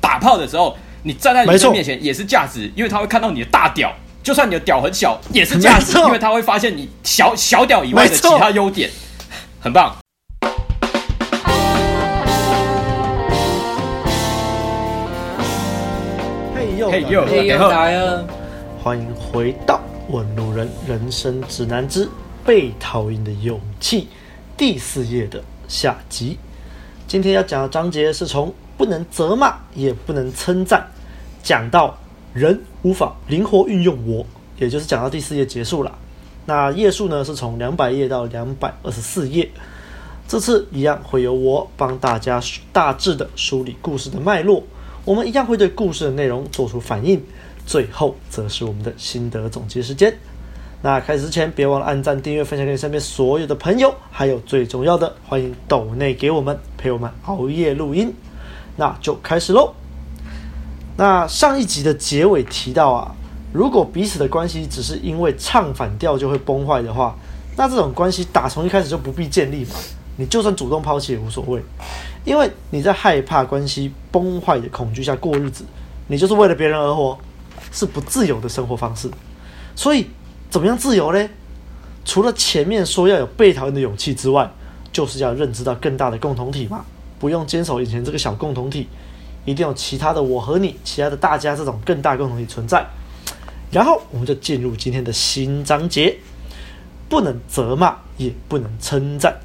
打炮的时候，你站在女生面前也是价值，因为他会看到你的大屌，就算你的屌很小也是价值，因为他会发现你小小屌以外的其他优点，很棒。嘿呦嘿呦嘿呦来了！欢迎回到《问路人人生指南之被讨厌的勇气》第四页的下集。今天要讲的章节是从不能责骂，也不能称赞，讲到人无法灵活运用我，也就是讲到第四页结束了。那页数呢是从两百页到两百二十四页。这次一样会由我帮大家大致的梳理故事的脉络，我们一样会对故事的内容做出反应，最后则是我们的心得总结时间。那开始之前，别忘了按赞、订阅、分享给身边所有的朋友，还有最重要的，欢迎抖内给我们陪我们熬夜录音。那就开始喽。那上一集的结尾提到啊，如果彼此的关系只是因为唱反调就会崩坏的话，那这种关系打从一开始就不必建立嘛。你就算主动抛弃也无所谓，因为你在害怕关系崩坏的恐惧下过日子，你就是为了别人而活，是不自由的生活方式。所以。怎么样自由呢？除了前面说要有被讨厌的勇气之外，就是要认知到更大的共同体嘛。不用坚守眼前这个小共同体，一定有其他的我和你，其他的大家这种更大共同体存在。然后我们就进入今天的新章节，不能责骂，也不能称赞。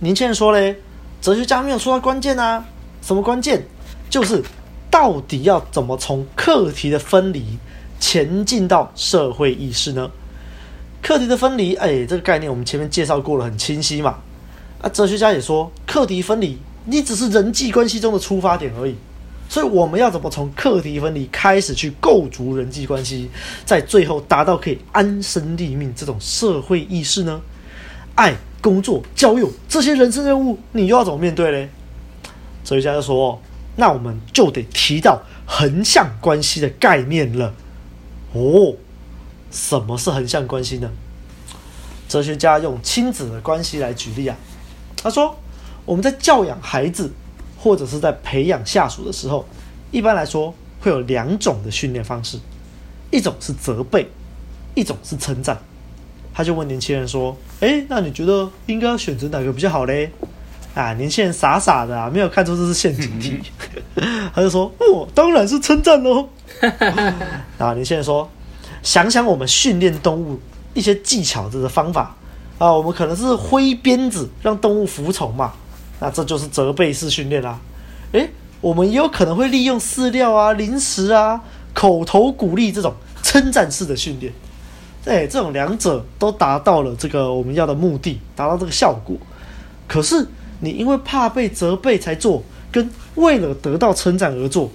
年轻人说嘞，哲学家没有说到关键啊，什么关键？就是到底要怎么从课题的分离。前进到社会意识呢？课题的分离，哎，这个概念我们前面介绍过了，很清晰嘛。啊，哲学家也说，课题分离，你只是人际关系中的出发点而已。所以我们要怎么从课题分离开始去构筑人际关系，在最后达到可以安身立命这种社会意识呢？爱、工作、交友这些人生任务，你又要怎么面对嘞？哲学家就说，那我们就得提到横向关系的概念了。哦，什么是横向关系呢？哲学家用亲子的关系来举例啊。他说，我们在教养孩子或者是在培养下属的时候，一般来说会有两种的训练方式，一种是责备，一种是称赞。他就问年轻人说：“诶，那你觉得应该选择哪个比较好嘞？”啊，年轻人傻傻的啊，没有看出这是陷阱题，他就说：“哦，当然是称赞喽。” 啊，年轻人说：“想想我们训练动物一些技巧这个方法啊，我们可能是挥鞭子让动物服从嘛，那这就是责备式训练啦。诶，我们也有可能会利用饲料啊、零食啊、口头鼓励这种称赞式的训练。诶，这种两者都达到了这个我们要的目的，达到这个效果。可是。”你因为怕被责备才做，跟为了得到称赞而做，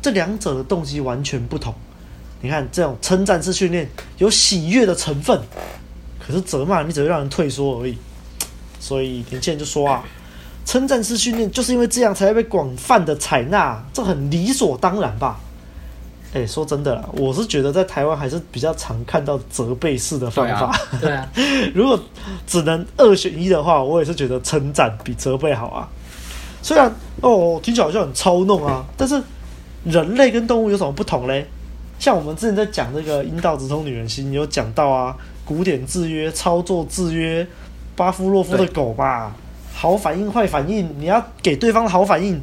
这两者的动机完全不同。你看，这种称赞式训练有喜悦的成分，可是责骂你只会让人退缩而已。所以年轻人就说啊，称赞式训练就是因为这样才会被广泛的采纳，这很理所当然吧？哎，说真的啦，我是觉得在台湾还是比较常看到责备式的方法。对啊，如果只能二选一的话，我也是觉得称赞比责备好啊。虽然哦，听起来好像很操弄啊，但是人类跟动物有什么不同嘞？像我们之前在讲那个阴道直通女人心，有讲到啊，古典制约、操作制约、巴夫洛夫的狗吧，好反应、坏反应，你要给对方好反应，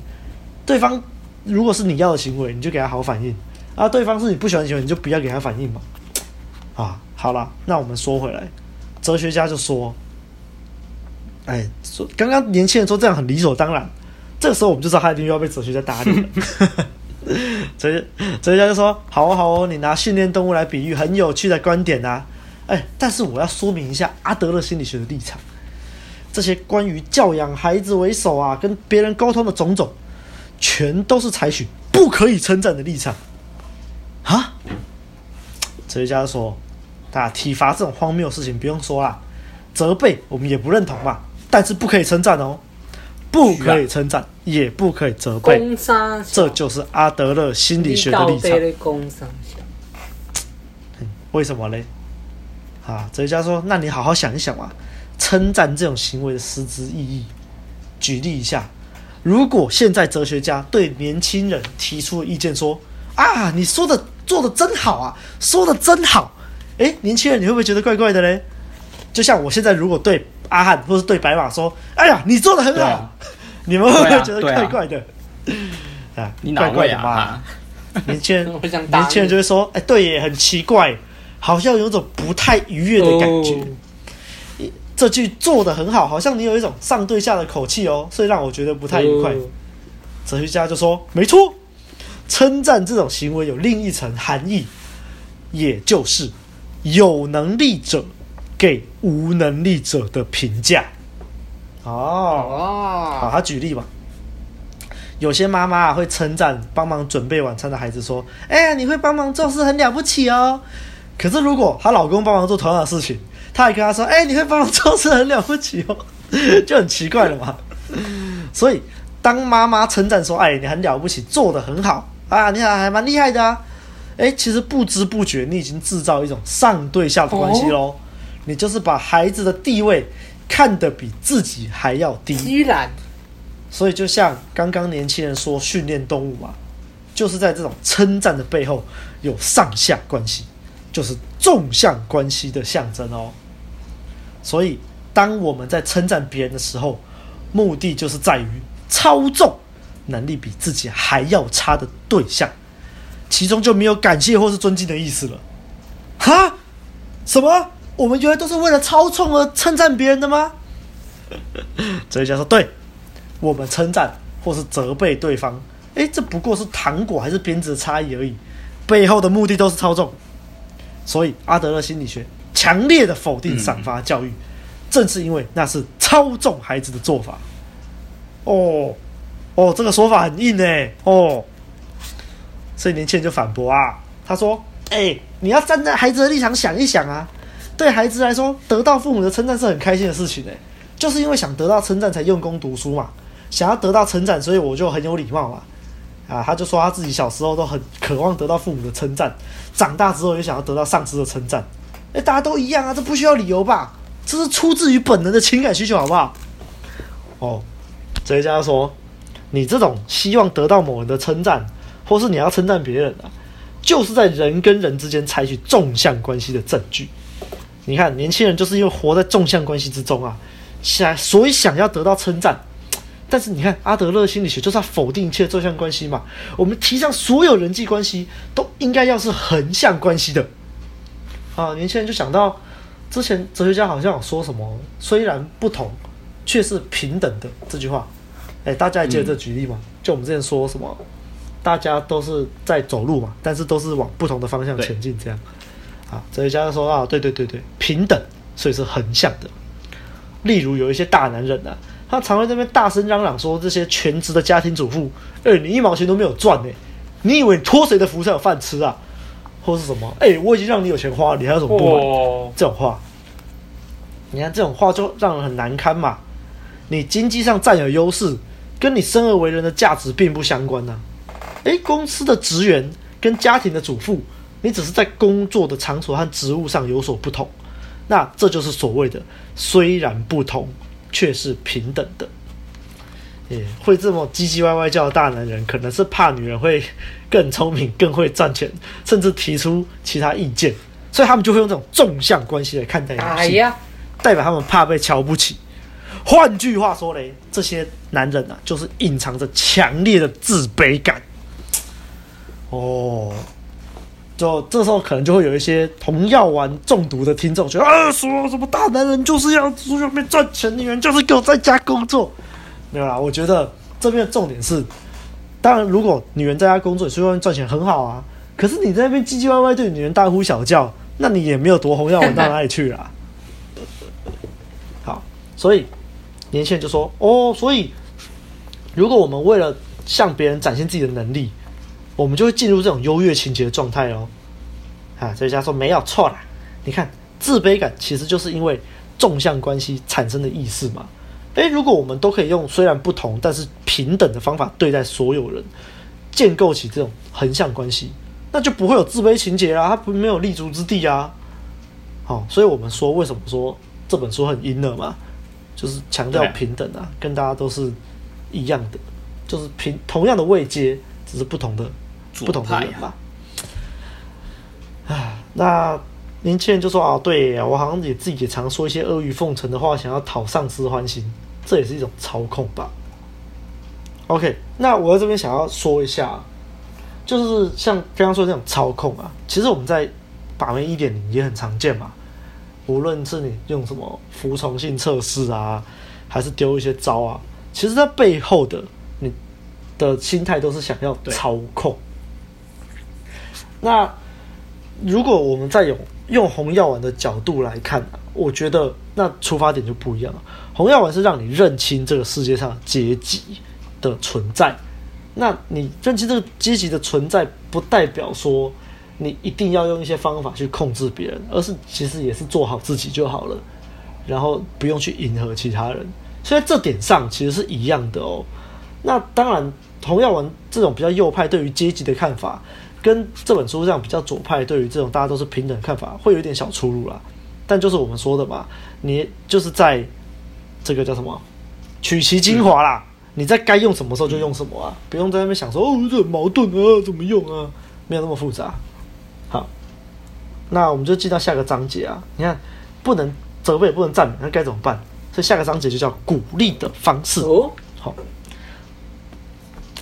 对方如果是你要的行为，你就给他好反应。啊，对方是你不喜欢的行为，你就不要给他反应嘛。啊，好了，那我们说回来，哲学家就说，哎，说刚刚年轻人说这样很理所当然，这个时候我们就知道他一定又要被哲学家打脸了。哲学哲学家就说，好哦好哦，你拿训练动物来比喻，很有趣的观点啊。哎，但是我要说明一下阿德勒心理学的立场，这些关于教养孩子为首啊，跟别人沟通的种种，全都是采取不可以称赞的立场。啊！哲学家说：“啊，体罚这种荒谬的事情不用说啦，责备我们也不认同嘛。但是不可以称赞哦，不可以称赞，也不可以责备。这就是阿德勒心理学的立场。为什么呢？啊，哲学家说：那你好好想一想嘛，称赞这种行为的实质意义。举例一下，如果现在哲学家对年轻人提出意见说：“啊，你说的做的真好啊，说的真好。”诶，年轻人你会不会觉得怪怪的嘞？就像我现在如果对阿汉或是对白马说：“哎呀，你做的很好。啊”你们会不会觉得怪怪的？啊，啊你哪位啊？年轻人，年轻人就会说：“哎，对耶，很奇怪，好像有种不太愉悦的感觉。哦”这句做得很好，好像你有一种上对下的口气哦，所以让我觉得不太愉快。哦、哲学家就说：“没错，称赞这种行为有另一层含义，也就是有能力者给无能力者的评价。”哦哦，好，他举例吧。有些妈妈会称赞帮忙准备晚餐的孩子，说：“哎呀，你会帮忙做事，很了不起哦。”可是如果她老公帮忙做同样的事情，她还跟她说：“哎，你会帮忙做事，很了不起哦。” 就很奇怪了嘛。所以，当妈妈称赞说：“哎，你很了不起，做得很好啊，你还还蛮厉害的啊。”哎，其实不知不觉你已经制造一种上对下的关系喽。你就是把孩子的地位看得比自己还要低。依然。所以，就像刚刚年轻人说训练动物嘛，就是在这种称赞的背后有上下关系，就是纵向关系的象征哦。所以，当我们在称赞别人的时候，目的就是在于操纵能力比自己还要差的对象，其中就没有感谢或是尊敬的意思了。哈？什么？我们原来都是为了操纵而称赞别人的吗？哲学家说对。我们称赞或是责备对方，诶，这不过是糖果还是鞭子的差异而已，背后的目的都是操纵。所以阿德勒心理学强烈的否定赏罚教育，正是因为那是操纵孩子的做法。哦，哦，这个说法很硬诶。哦，所以年轻人就反驳啊，他说：“诶，你要站在孩子的立场想一想啊，对孩子来说，得到父母的称赞是很开心的事情诶，就是因为想得到称赞才用功读书嘛。”想要得到称赞，所以我就很有礼貌嘛。啊，他就说他自己小时候都很渴望得到父母的称赞，长大之后也想要得到上司的称赞。哎，大家都一样啊，这不需要理由吧？这是出自于本能的情感需求，好不好？哦，哲家说，你这种希望得到某人的称赞，或是你要称赞别人啊，就是在人跟人之间采取纵向关系的证据。你看，年轻人就是因为活在纵向关系之中啊，想所以想要得到称赞。但是你看，阿德勒心理学就是要否定一切纵向关系嘛。我们提倡所有人际关系都应该要是横向关系的。啊，年轻人就想到之前哲学家好像有说什么“虽然不同，却是平等的”这句话。哎，大家还记得这举例吗？嗯、就我们之前说什么，大家都是在走路嘛，但是都是往不同的方向前进，这样。啊，哲学家就说啊，对对对对，平等，所以是横向的。例如有一些大男人啊。他常在那边大声嚷嚷说：“这些全职的家庭主妇，哎、欸，你一毛钱都没有赚呢、欸，你以为你托谁的福才有饭吃啊？或是什么？哎、欸，我已经让你有钱花了，你还有什么不满？哦、这种话，你看这种话就让人很难堪嘛。你经济上占有优势，跟你生而为人的价值并不相关呐、啊。哎、欸，公司的职员跟家庭的主妇，你只是在工作的场所和职务上有所不同，那这就是所谓的虽然不同。”却是平等的，也会这么唧唧歪歪叫的大男人，可能是怕女人会更聪明、更会赚钱，甚至提出其他意见，所以他们就会用这种纵向关系来看待女性，哎呀，代表他们怕被瞧不起。换句话说嘞，这些男人啊，就是隐藏着强烈的自卑感。哦。就这时候可能就会有一些同药丸中毒的听众觉得啊，说什么大男人就是要出去外面赚钱，女人就是给我在家工作。没有啦，我觉得这边的重点是，当然如果女人在家工作，出去外面赚钱很好啊。可是你在那边唧唧歪歪对女人大呼小叫，那你也没有夺红药丸到哪里去啦。好，所以年轻人就说哦，所以如果我们为了向别人展现自己的能力。我们就会进入这种优越情节的状态哦，啊，哲学家说没有错啦。你看，自卑感其实就是因为纵向关系产生的意识嘛。诶，如果我们都可以用虽然不同但是平等的方法对待所有人，建构起这种横向关系，那就不会有自卑情节啦，它不没有立足之地啊。好，哦，所以我们说为什么说这本书很阴了嘛，就是强调平等啊，跟大家都是一样的。就是平同样的位阶，只是不同的不同的人吧。啊，那年轻人就说啊，对呀，我好像也自己也常说一些阿谀奉承的话，想要讨上司欢心，这也是一种操控吧。OK，那我在这边想要说一下，就是像刚刚说的那种操控啊，其实我们在把妹一点零也很常见嘛。无论是你用什么服从性测试啊，还是丢一些招啊，其实它背后的你的心态都是想要操控。那如果我们再用用红药丸的角度来看，我觉得那出发点就不一样了。红药丸是让你认清这个世界上阶级的存在，那你认清这个阶级的存在，不代表说你一定要用一些方法去控制别人，而是其实也是做好自己就好了，然后不用去迎合其他人。所以在这点上其实是一样的哦。那当然，红药丸这种比较右派对于阶级的看法，跟这本书这样比较左派对于这种大家都是平等的看法，会有一点小出入啦。但就是我们说的嘛，你就是在这个叫什么，取其精华啦。嗯你在该用什么时候就用什么啊，不用在那边想说哦，这很矛盾啊，怎么用啊？没有那么复杂。好，那我们就进到下个章节啊。你看，不能责备，也不能赞美，那该怎么办？所以下个章节就叫鼓励的方式。哦，好。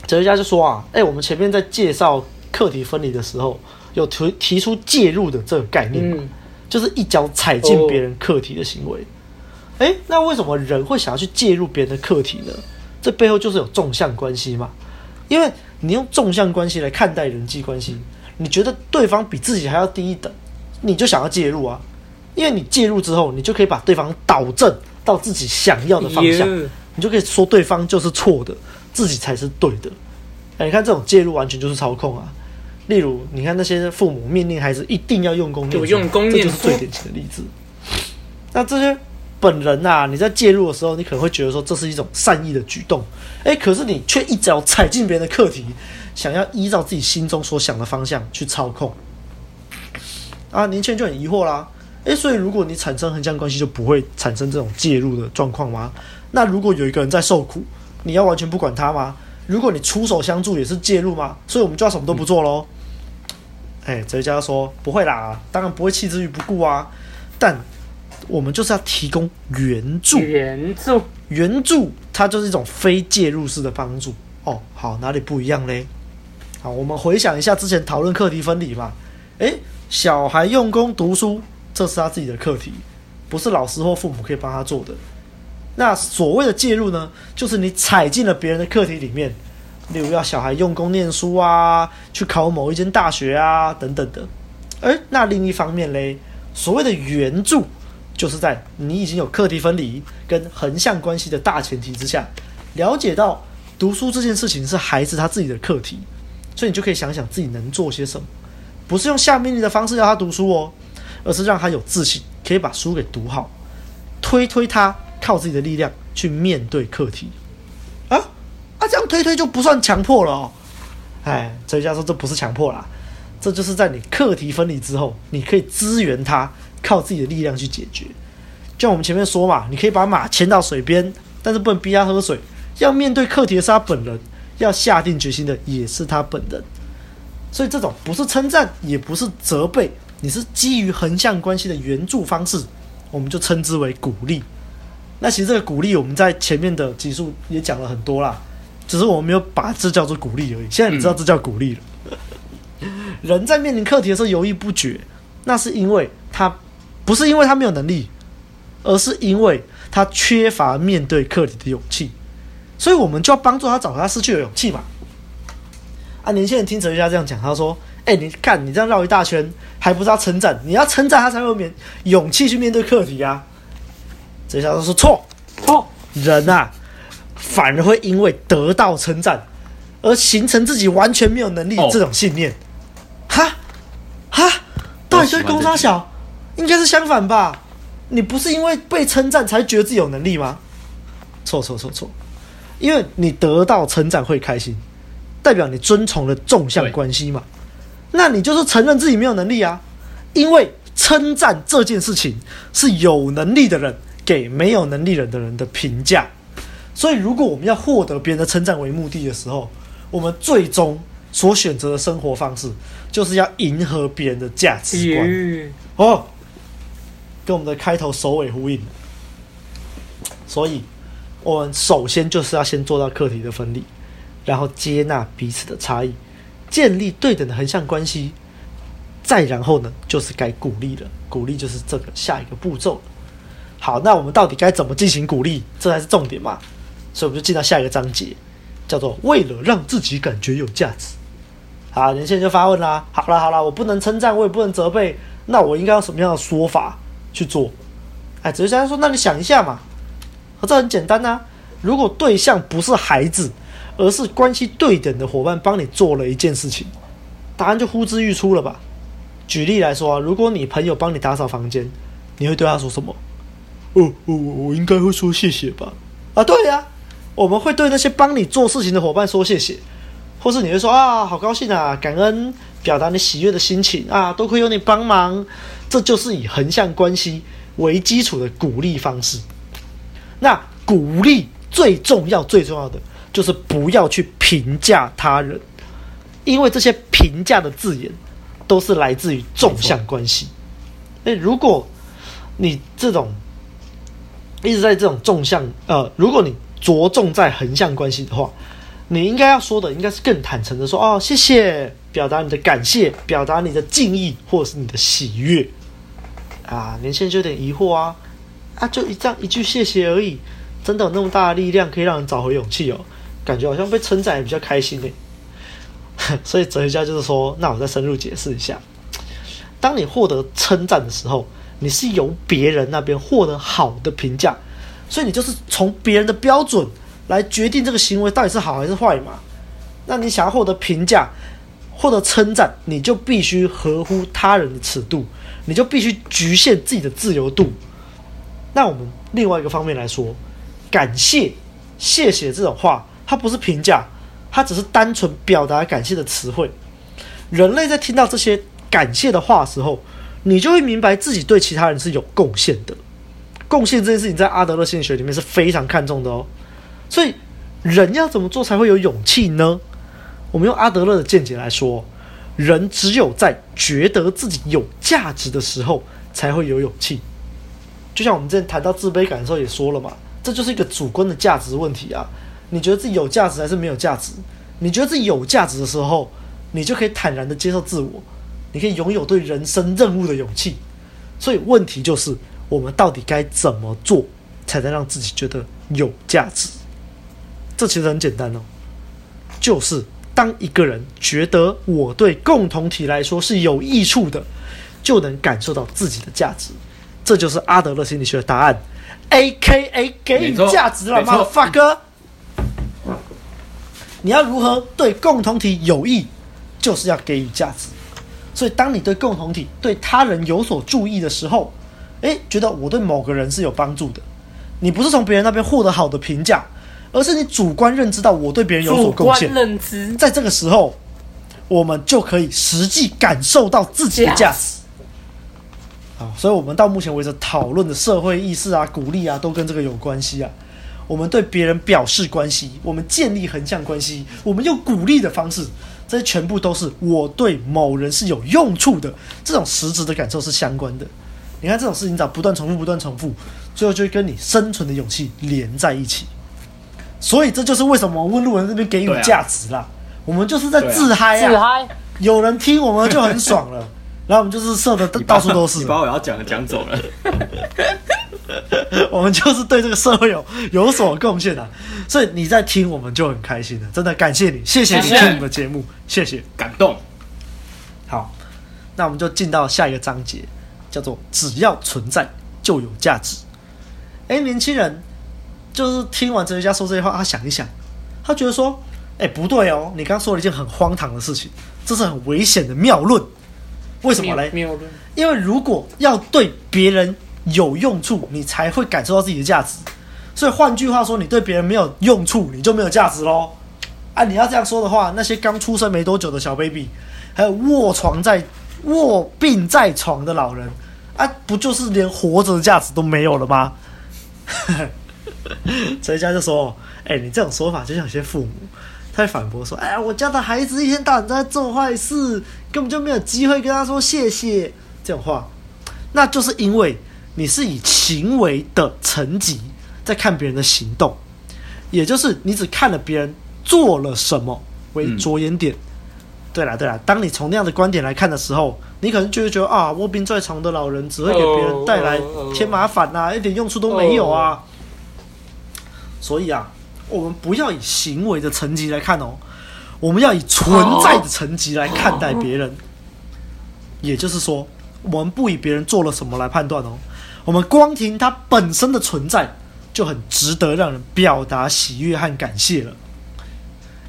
哲学家就说啊，哎、欸，我们前面在介绍课题分离的时候，有提提出介入的这个概念嘛，嗯、就是一脚踩进别人课题的行为。哎、哦欸，那为什么人会想要去介入别人的课题呢？这背后就是有纵向关系嘛，因为你用纵向关系来看待人际关系，你觉得对方比自己还要低一等，你就想要介入啊，因为你介入之后，你就可以把对方导正到自己想要的方向，你就可以说对方就是错的，自己才是对的。哎，你看这种介入完全就是操控啊。例如，你看那些父母命令孩子一定要用功念书，用功念书，这就是最典型的例子。那这些。本人呐、啊，你在介入的时候，你可能会觉得说这是一种善意的举动，诶，可是你却一脚踩进别人的课题，想要依照自己心中所想的方向去操控，啊，年轻人就很疑惑啦，诶，所以如果你产生横向关系，就不会产生这种介入的状况吗？那如果有一个人在受苦，你要完全不管他吗？如果你出手相助，也是介入吗？所以我们就要什么都不做喽？哎、嗯，哲学家说不会啦，当然不会弃之于不顾啊，但。我们就是要提供援助，援助，援助，它就是一种非介入式的帮助哦。好，哪里不一样嘞？好，我们回想一下之前讨论课题分离嘛。诶，小孩用功读书，这是他自己的课题，不是老师或父母可以帮他做的。那所谓的介入呢，就是你踩进了别人的课题里面，例如要小孩用功念书啊，去考某一间大学啊，等等的。诶，那另一方面嘞，所谓的援助。就是在你已经有课题分离跟横向关系的大前提之下，了解到读书这件事情是孩子他自己的课题，所以你就可以想想自己能做些什么，不是用下命令的方式要他读书哦，而是让他有自信，可以把书给读好，推推他靠自己的力量去面对课题，啊啊，这样推推就不算强迫了哦，哎，哲学家说这不是强迫啦，这就是在你课题分离之后，你可以支援他。靠自己的力量去解决，就像我们前面说嘛，你可以把马牵到水边，但是不能逼他喝水。要面对课题的是他本人，要下定决心的也是他本人。所以这种不是称赞，也不是责备，你是基于横向关系的援助方式，我们就称之为鼓励。那其实这个鼓励，我们在前面的集数也讲了很多啦，只是我们没有把这叫做鼓励而已。现在你知道这叫鼓励了。嗯、人在面临课题的时候犹豫不决，那是因为他。不是因为他没有能力，而是因为他缺乏面对课题的勇气，所以我们就要帮助他找回他失去的勇气嘛。啊，年轻人听哲学家这样讲，他说：“哎、欸，你看你这样绕一大圈，还不是要称赞？你要称赞他才会有面勇气去面对课题啊。”哲学家都说错错，人啊，反而会因为得到称赞而形成自己完全没有能力这种信念。哈哈，到底是公差小？应该是相反吧？你不是因为被称赞才觉得自己有能力吗？错错错错，因为你得到称赞会开心，代表你遵从了纵向关系嘛。那你就是承认自己没有能力啊。因为称赞这件事情是有能力的人给没有能力人的人的评价，所以，如果我们要获得别人的称赞为目的的时候，我们最终所选择的生活方式，就是要迎合别人的价值观。哦，跟我们的开头首尾呼应。所以，我们首先就是要先做到课题的分离，然后接纳彼此的差异，建立对等的横向关系。再然后呢，就是该鼓励了。鼓励就是这个下一个步骤。好，那我们到底该怎么进行鼓励？这才是重点嘛。所以我们就进到下一个章节，叫做“为了让自己感觉有价值”。好，年轻人就发问啦。好了好了，我不能称赞，我也不能责备，那我应该用什么样的说法去做？哎，哲学家说：“那你想一下嘛。”这很简单呐、如果对象不是孩子，而是关系对等的伙伴，帮你做了一件事情，答案就呼之欲出了吧。举例来说啊，如果你朋友帮你打扫房间，你会对他说什么？哦，我我应该会说谢谢吧。啊，对呀、我们会对那些帮你做事情的伙伴说谢谢，或是你会说啊，好高兴啊，感恩，表达你喜悦的心情啊，多亏有你帮忙，这就是以横向关系为基础的鼓励方式。那鼓励最重要、最重要的就是不要去评价他人，因为这些评价的字眼都是来自于纵向关系。诶，如果你这种一直在这种纵向，呃，如果你着重在横向关系的话，你应该要说的应该是更坦诚的说哦，谢谢，表达你的感谢，表达你的敬意，或者是你的喜悦。啊，年轻人就有点疑惑啊。啊，就一这样一句谢谢而已，真的有那么大的力量可以让人找回勇气哦？感觉好像被称赞也比较开心呢。所以哲学家就是说，那我再深入解释一下：当你获得称赞的时候，你是由别人那边获得好的评价，所以你就是从别人的标准来决定这个行为到底是好还是坏嘛？那你想要获得评价、获得称赞，你就必须合乎他人的尺度，你就必须局限自己的自由度。那我们另外一个方面来说，感谢、谢谢这种话，它不是评价，它只是单纯表达感谢的词汇。人类在听到这些感谢的话的时候，你就会明白自己对其他人是有贡献的。贡献这件事情在阿德勒心理学里面是非常看重的哦。所以，人要怎么做才会有勇气呢？我们用阿德勒的见解来说，人只有在觉得自己有价值的时候，才会有勇气。就像我们之前谈到自卑感的时候也说了嘛，这就是一个主观的价值问题啊。你觉得自己有价值还是没有价值？你觉得自己有价值的时候，你就可以坦然的接受自我，你可以拥有对人生任务的勇气。所以问题就是，我们到底该怎么做才能让自己觉得有价值？这其实很简单哦，就是当一个人觉得我对共同体来说是有益处的，就能感受到自己的价值。这就是阿德勒心理学的答案，A.K.A. 给予价值了吗？发哥，你要如何对共同体有益，就是要给予价值。所以，当你对共同体、对他人有所注意的时候，诶，觉得我对某个人是有帮助的，你不是从别人那边获得好的评价，而是你主观认知到我对别人有所贡献。认知，在这个时候，我们就可以实际感受到自己的价值。所以，我们到目前为止讨论的社会意识啊、鼓励啊，都跟这个有关系啊。我们对别人表示关系，我们建立横向关系，我们用鼓励的方式，这些全部都是我对某人是有用处的，这种实质的感受是相关的。你看这种事情，只要不断重复、不断重复，最后就会跟你生存的勇气连在一起。所以，这就是为什么问路人这边给予价值啦。我们就是在自嗨啊，自嗨，有人听我们就很爽了。然后我们就是射的到处都是，你把我要讲的讲走了。我们就是对这个社会有有所贡献的，所以你在听我们就很开心了，真的感谢你，谢谢你听我们的节目，谢谢，感动。好，那我们就进到下一个章节，叫做“只要存在就有价值”。哎，年轻人，就是听完哲学家说这些话，他想一想，他觉得说，哎，不对哦，你刚刚说了一件很荒唐的事情，这是很危险的谬论。为什么嘞？因为如果要对别人有用处，你才会感受到自己的价值。所以换句话说，你对别人没有用处，你就没有价值喽。啊，你要这样说的话，那些刚出生没多久的小 baby，还有卧床在卧病在床的老人，啊，不就是连活着的价值都没有了吗？哲学家就说：“哎、你这种说法就像有些父母，他会反驳说：‘哎呀，我家的孩子一天到晚在做坏事，根本就没有机会跟他说谢谢。’这种话，那就是因为你是以行为的层级在看别人的行动，也就是你只看了别人做了什么为着眼点。嗯、对啦对啦，当你从那样的观点来看的时候，你可能就会觉得啊，卧病在床的老人只会给别人带来添麻烦呐、啊，一点用处都没有啊。”所以啊，我们不要以行为的层级来看哦，我们要以存在的层级来看待别人。也就是说，我们不以别人做了什么来判断哦，我们光听它本身的存在就很值得让人表达喜悦和感谢了。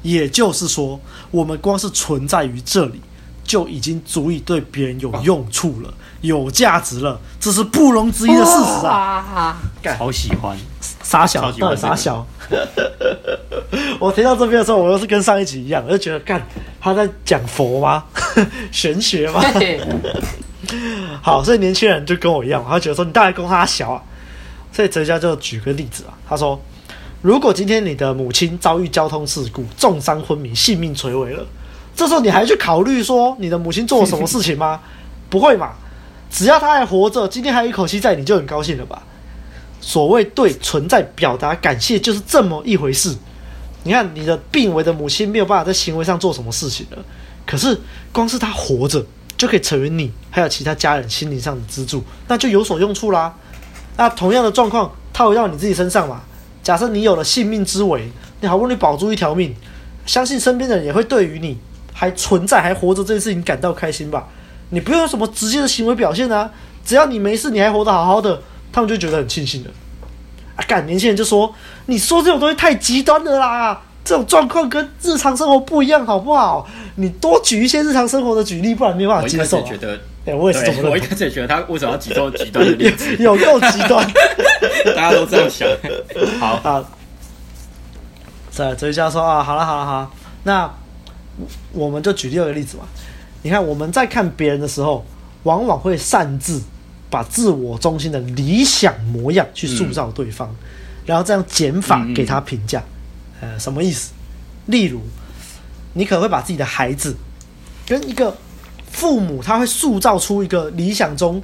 也就是说，我们光是存在于这里，就已经足以对别人有用处了，有价值了，这是不容置疑的事实啊！好喜欢。傻小，到底傻小。我听到这边的时候，我又是跟上一集一样，我就觉得，干他在讲佛吗？玄学吗？好，所以年轻人就跟我一样，他觉得说你大概供他小啊。所以哲家就举个例子啊，他说，如果今天你的母亲遭遇交通事故，重伤昏迷，性命垂危了，这时候你还去考虑说你的母亲做了什么事情吗？不会嘛，只要她还活着，今天还有一口气在，你就很高兴了吧？所谓对存在表达感谢，就是这么一回事。你看，你的病危的母亲没有办法在行为上做什么事情了，可是光是她活着，就可以成为你还有其他家人心灵上的支柱，那就有所用处啦。那同样的状况套回到你自己身上嘛。假设你有了性命之危，你好不容易保住一条命，相信身边的人也会对于你还存在、还活着这件事情感到开心吧？你不用有什么直接的行为表现啊，只要你没事，你还活得好好的。他们就觉得很庆幸了，啊，干年轻人就说：“你说这种东西太极端了啦，这种状况跟日常生活不一样，好不好？你多举一些日常生活的举例，不然没有办法接受、啊。”我一开始觉得，哎、欸，我也是这么认为。我一开始也觉得他为什么要举这种极端的例子？有够极端，大家都这样想。好啊，在哲学家说啊，好了好了好了，那我们就举第二个例子嘛。你看我们在看别人的时候，往往会擅自。把自我中心的理想模样去塑造对方，嗯、然后这样减法给他评价，嗯嗯呃，什么意思？例如，你可能会把自己的孩子跟一个父母，他会塑造出一个理想中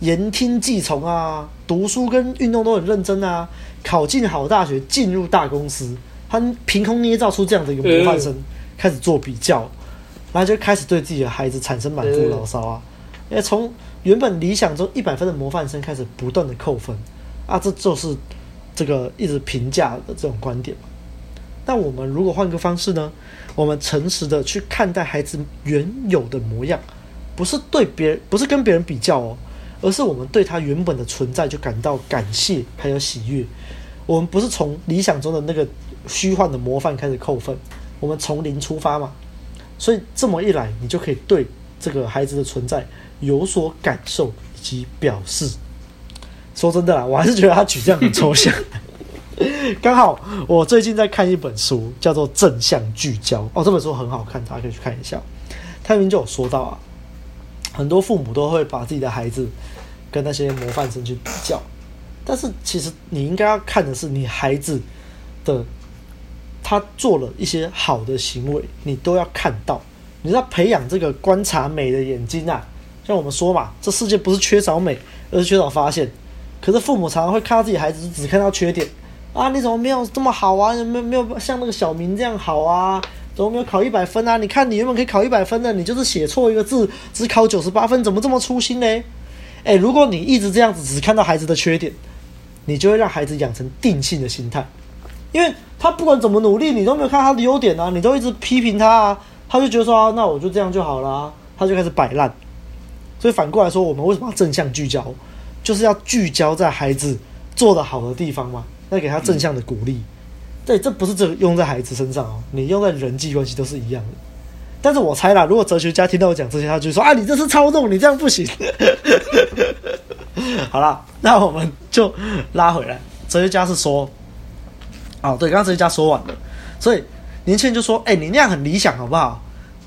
言听计从啊，读书跟运动都很认真啊，考进好大学，进入大公司，他凭空捏造出这样的一个模范生，嗯、开始做比较，然后就开始对自己的孩子产生满腹牢骚啊，因为从原本理想中一百分的模范生开始不断的扣分，啊，这就是这个一直评价的这种观点嘛。那我们如果换个方式呢？我们诚实的去看待孩子原有的模样，不是对别人，不是跟别人比较哦，而是我们对他原本的存在就感到感谢还有喜悦。我们不是从理想中的那个虚幻的模范开始扣分，我们从零出发嘛。所以这么一来，你就可以对这个孩子的存在。有所感受以及表示。说真的啦，我还是觉得他举这样很抽象。刚好我最近在看一本书，叫做《正向聚焦》哦，这本书很好看，大家可以去看一下。他里面就有说到啊，很多父母都会把自己的孩子跟那些模范生去比较，但是其实你应该要看的是你孩子的他做了一些好的行为，你都要看到。你要培养这个观察美的眼睛啊。像我们说嘛，这世界不是缺少美，而是缺少发现。可是父母常常会看到自己孩子只看到缺点啊，你怎么没有这么好啊？没有没有像那个小明这样好啊？怎么没有考一百分啊？你看你原本可以考一百分的，你就是写错一个字，只考九十八分，怎么这么粗心呢？诶，如果你一直这样子只看到孩子的缺点，你就会让孩子养成定性的心态，因为他不管怎么努力，你都没有看他的优点啊，你都一直批评他啊，他就觉得说，那我就这样就好了啊，他就开始摆烂。所以反过来说，我们为什么要正向聚焦？就是要聚焦在孩子做得好的地方嘛，要给他正向的鼓励。对，这不是只用在孩子身上哦，你用在人际关系都是一样的。但是我猜啦，如果哲学家听到我讲这些，他就说啊，你这是操纵，你这样不行。好了，那我们就拉回来。哲学家是说，哦，对，刚刚哲学家说完了，所以年轻人就说，哎，你那样很理想，好不好？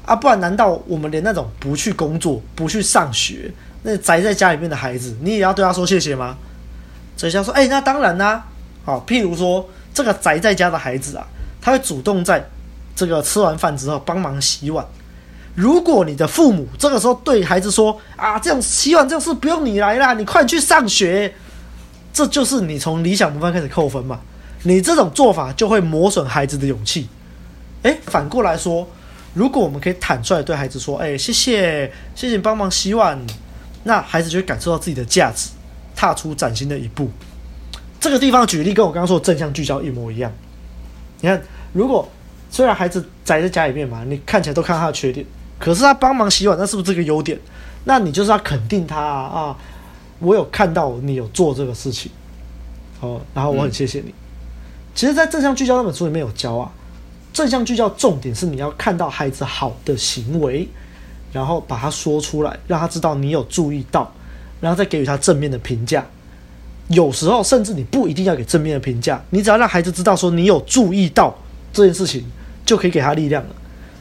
啊，不然难道我们连那种不去工作、不去上学、那宅在家里面的孩子，你也要对他说谢谢吗？哲学家说：“哎、那当然啦、好，譬如说这个宅在家的孩子啊，他会主动在这个吃完饭之后帮忙洗碗。如果你的父母这个时候对孩子说啊，这样洗碗这种事不用你来啦，你快去上学，这就是你从理想模范开始扣分嘛。你这种做法就会磨损孩子的勇气。诶，反过来说，如果我们可以坦率对孩子说，诶，谢谢，谢谢你帮忙洗碗，那孩子就会感受到自己的价值，踏出崭新的一步。这个地方举例跟我刚刚说的正向聚焦一模一样。你看，如果虽然孩子宅在家里面嘛，你看起来都看他的缺点。可是他帮忙洗碗，那是不是这个优点？那你就是要肯定他啊！啊我有看到你有做这个事情，哦，然后我很谢谢你。其实，在正向聚焦那本书里面有教啊，正向聚焦重点是你要看到孩子好的行为，然后把它说出来，让他知道你有注意到，然后再给予他正面的评价。有时候甚至你不一定要给正面的评价，你只要让孩子知道说你有注意到这件事情，就可以给他力量了。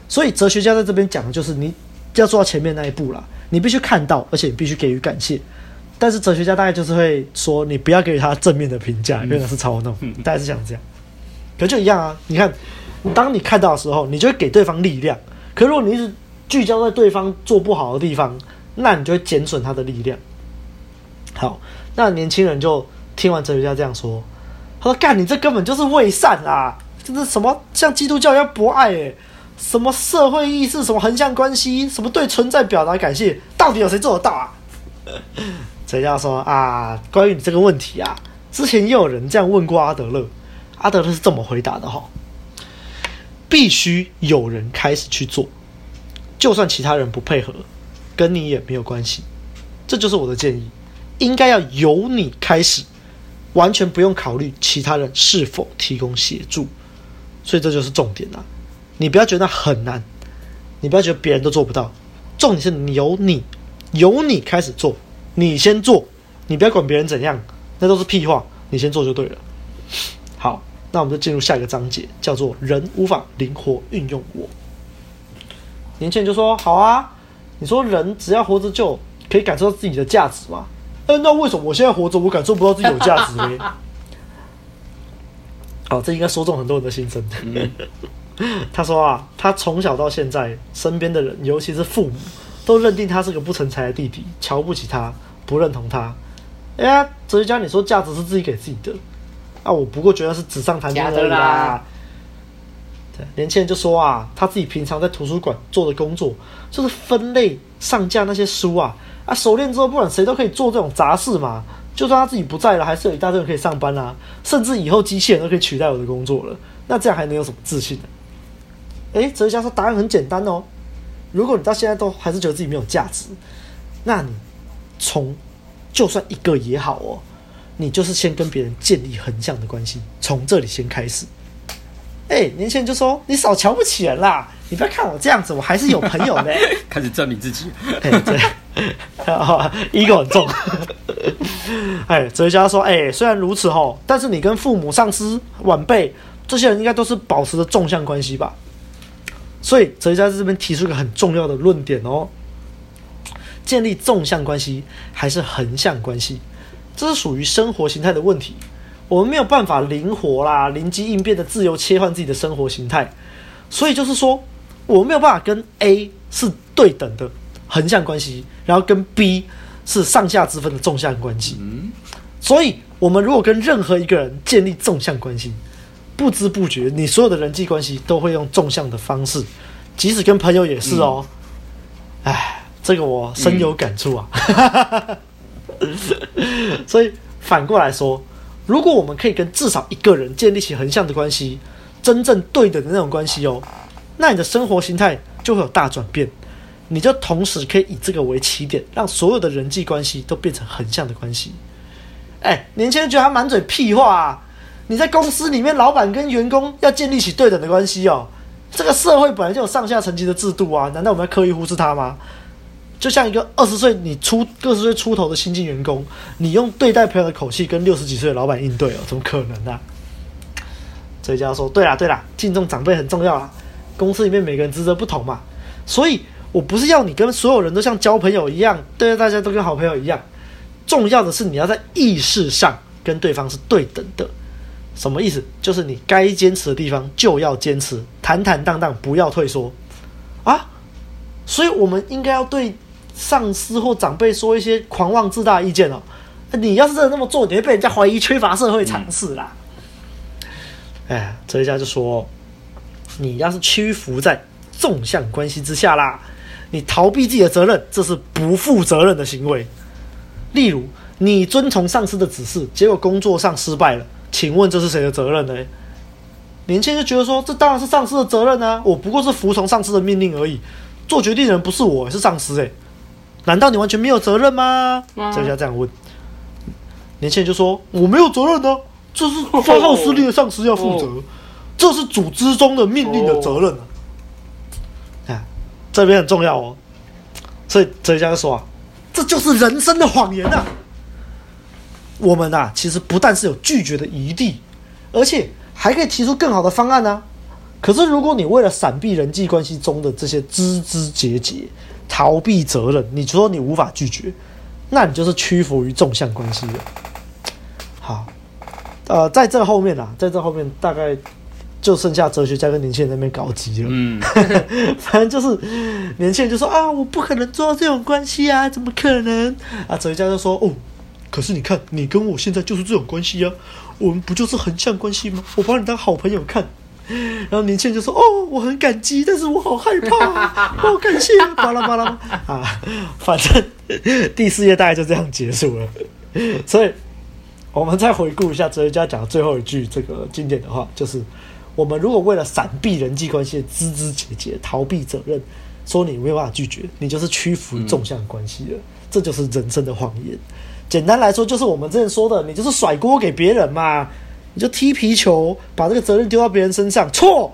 所以哲学家在这边讲的就是你要做到前面那一步啦，你必须看到，而且你必须给予感谢。但是哲学家大概就是会说，你不要给予他正面的评价，因为那是嘲弄，大概是想这样。可就一样啊，你看，当你看到的时候，你就会给对方力量。可如果你一直聚焦在对方做不好的地方，那你就会减损他的力量。好，那年轻人就听完哲学家这样说，他说：“干，你这根本就是伪善啊！这是什么像基督教一样博爱？诶。什么社会意识，什么横向关系，什么对存在表达感谢，到底有谁做得到啊？哲学家说啊，关于你这个问题啊，之前也有人这样问过阿德勒，阿德勒是这么回答的哈：必须有人开始去做，就算其他人不配合，跟你也没有关系。这就是我的建议，应该要由你开始，完全不用考虑其他人是否提供协助。所以这就是重点啊。你不要觉得很难，你不要觉得别人都做不到，重点是由你由你开始做，你先做，你不要管别人怎样，那都是屁话，你先做就对了。好，那我们就进入下一个章节，叫做“人无法灵活运用我”。年轻人就说：“好啊，你说人只要活着就可以感受到自己的价值吗？嗯，那为什么我现在活着，我感受不到自己有价值呢？” 哦，这应该说中很多人的心声。嗯 他说啊，他从小到现在，身边的人，尤其是父母，都认定他是个不成才的弟弟，瞧不起他，不认同他。哎呀，哲学家，你说价值是自己给自己的，啊，我不过觉得是纸上谈兵而已啦。对，年轻人就说啊，他自己平常在图书馆做的工作，就是分类上架那些书啊，啊，熟练之后，不管谁都可以做这种杂事嘛。就算他自己不在了，还是有一大堆人可以上班啊，甚至以后机器人都可以取代我的工作了。那这样还能有什么自信呢？诶，哲学家说答案很简单哦。如果你到现在都还是觉得自己没有价值，那你从就算一个也好哦，你就是先跟别人建立横向的关系，从这里先开始。诶，年轻人就说：“你少瞧不起人啦，你不要看我这样子，我还是有朋友的。”开始证明自己。哎，对，ego 很重。哎，哲学家说：“哎，虽然如此吼，但是你跟父母、上司、晚辈这些人应该都是保持着纵向关系吧？”所以哲学家在这边提出一个很重要的论点哦，建立纵向关系还是横向关系，这是属于生活形态的问题。我们没有办法灵活啦、灵机应变的自由切换自己的生活形态，所以就是说，我们没有办法跟 A 是对等的横向关系，然后跟 B 是上下之分的纵向关系。所以，我们如果跟任何一个人建立纵向关系，不知不觉，你所有的人际关系都会用纵向的方式，即使跟朋友也是哦。哎、嗯，这个我深有感触啊。嗯、所以反过来说，如果我们可以跟至少一个人建立起横向的关系，真正对等的那种关系哦，那你的生活形态就会有大转变。你就同时可以以这个为起点，让所有的人际关系都变成横向的关系。哎，年轻人觉得他满嘴屁话啊。你在公司里面，老板跟员工要建立起对等的关系哦。这个社会本来就有上下层级的制度啊，难道我们要刻意忽视它吗？就像一个二十岁你出二十岁出头的新进员工，你用对待朋友的口气跟六十几岁的老板应对哦，怎么可能呢、啊？哲学家说：“对啦，对啦，敬重长辈很重要啊。公司里面每个人职责不同嘛，所以我不是要你跟所有人都像交朋友一样，对待大家都跟好朋友一样。重要的是你要在意识上跟对方是对等的。”什么意思？就是你该坚持的地方就要坚持，坦坦荡荡，不要退缩啊！所以我们应该要对上司或长辈说一些狂妄自大的意见哦。你要是真的那么做，你会被人家怀疑缺乏社会常识啦。嗯、哎，哲学家就说，你要是屈服在纵向关系之下啦，你逃避自己的责任，这是不负责任的行为。例如，你遵从上司的指示，结果工作上失败了。请问这是谁的责任呢？年轻人就觉得说，这当然是上司的责任啊！我不过是服从上司的命令而已，做决定的人不是我，是上司诶。难道你完全没有责任吗？哲学家这样问。年轻人就说：“我没有责任啊，这是发号施令的上司要负责，这是组织中的命令的责任啊。”啊，这边很重要哦。所以哲学家就说啊，这就是人生的谎言啊。我们啊，其实不但是有拒绝的余地，而且还可以提出更好的方案呢、啊。可是，如果你为了闪避人际关系中的这些枝枝节节，逃避责任，你说你无法拒绝，那你就是屈服于纵向关系了。好，呃，在这后面啊，在这后面大概就剩下哲学家跟年轻人在那边搞基了。嗯，反正就是年轻人就说啊，我不可能做到这种关系啊，怎么可能？啊，哲学家就说哦。可是你看，你跟我现在就是这种关系啊，我们不就是横向关系吗？我把你当好朋友看，然后年轻人就说：“哦，我很感激，但是我好害怕，好 感谢，巴拉巴拉啊，反正第四页大概就这样结束了。所以，我们再回顾一下哲学家讲的最后一句这个经典的话，就是：我们如果为了闪避人际关系的枝枝节节，逃避责任，说你没有办法拒绝，你就是屈服于纵向关系了，这就是人生的谎言。简单来说，就是我们之前说的，你就是甩锅给别人嘛，你就踢皮球，把这个责任丢到别人身上。错，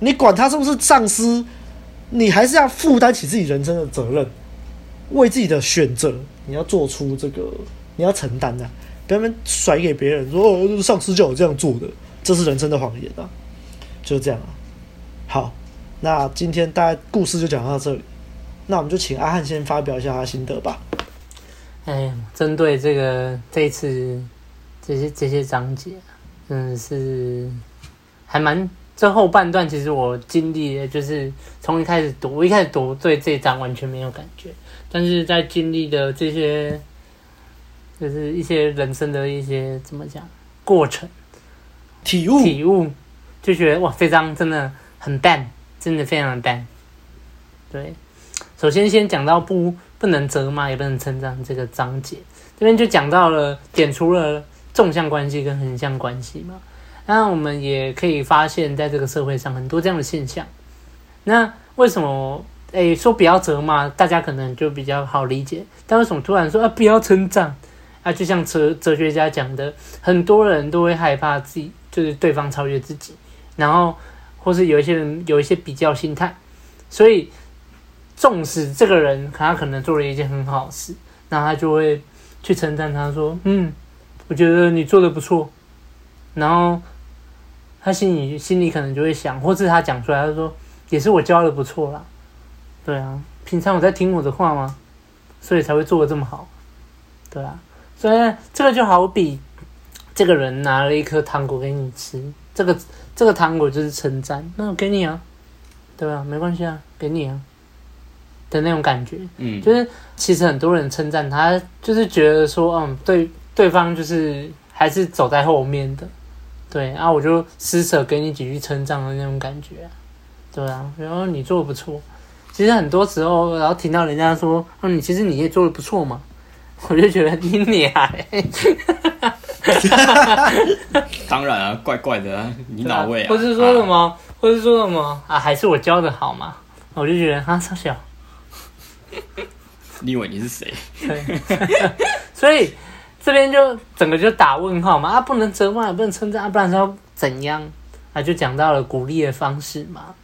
你管他是不是上司，你还是要负担起自己人生的责任，为自己的选择，你要做出这个，你要承担的、啊，不要甩给别人说哦，上司叫我这样做的，这是人生的谎言啊，就这样啊。好，那今天大概故事就讲到这里，那我们就请阿汉先发表一下他心得吧。哎，针对这个这一次这些这些章节，真的是还蛮这后半段，其实我经历的就是从一开始读，我一开始读对这章完全没有感觉，但是在经历的这些，就是一些人生的一些怎么讲过程，体悟体悟，就觉得哇，这章真的很淡，真的非常的淡。对，首先先讲到不。不能责骂，也不能称赞。这个章节这边就讲到了，点出了纵向关系跟横向关系嘛。那我们也可以发现，在这个社会上很多这样的现象。那为什么诶说不要责骂，大家可能就比较好理解。但为什么突然说啊不要成长啊？就像哲哲学家讲的，很多人都会害怕自己就是对方超越自己，然后或是有一些人有一些比较心态，所以。纵使这个人他可能做了一件很好事，那他就会去称赞他说：“嗯，我觉得你做的不错。”然后他心里心里可能就会想，或是他讲出来，他说：“也是我教的不错啦。”对啊，平常我在听我的话吗？所以才会做的这么好。对啊，所以这个就好比这个人拿了一颗糖果给你吃，这个这个糖果就是称赞，那我给你啊，对吧？没关系啊，给你啊。的那种感觉，嗯，就是其实很多人称赞他，就是觉得说，嗯，对，对方就是还是走在后面的，对，然后我就施舍给你几句称赞的那种感觉，对啊，然后你做的不错，其实很多时候，然后听到人家说，嗯，你其实你也做的不错嘛，我就觉得你厉害，当然啊，怪怪的啊，你哪位啊？或是说什么，啊、或是说什么啊？还是我教的好嘛？我就觉得啊，超小。你以为你是谁？对，所以这边就整个就打问号嘛啊，不能责骂，也不能称赞啊，不然说怎样啊？就讲到了鼓励的方式嘛。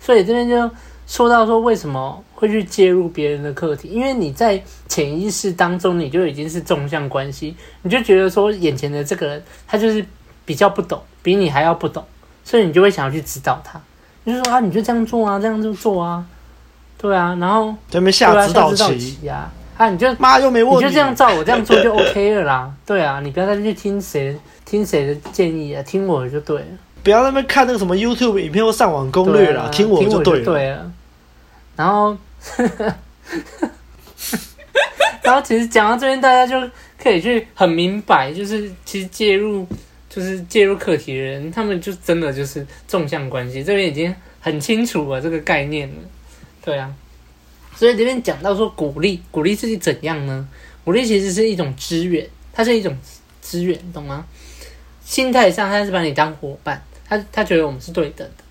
所以这边就说到说，为什么会去介入别人的课题？因为你在潜意识当中，你就已经是纵向关系，你就觉得说眼前的这个人他就是比较不懂，比你还要不懂，所以你就会想要去指导他，你就说啊，你就这样做啊，这样就做啊。对啊，然后这边下指导棋呀，啊，你就妈又没问你，你就这样照我这样做就 OK 了啦。对啊，你不要再去听谁听谁的建议啊，听我的就对了。不要在那边看那个什么 YouTube 影片或上网攻略啦，啊、听我就对了。对了。然后，然后其实讲到这边，大家就可以去很明白，就是其实介入就是介入课题的人，他们就真的就是纵向关系，这边已经很清楚了这个概念了。对啊。所以这边讲到说鼓励，鼓励是怎样呢？鼓励其实是一种资源，它是一种资源，懂吗？心态上，他是把你当伙伴，他他觉得我们是对等的，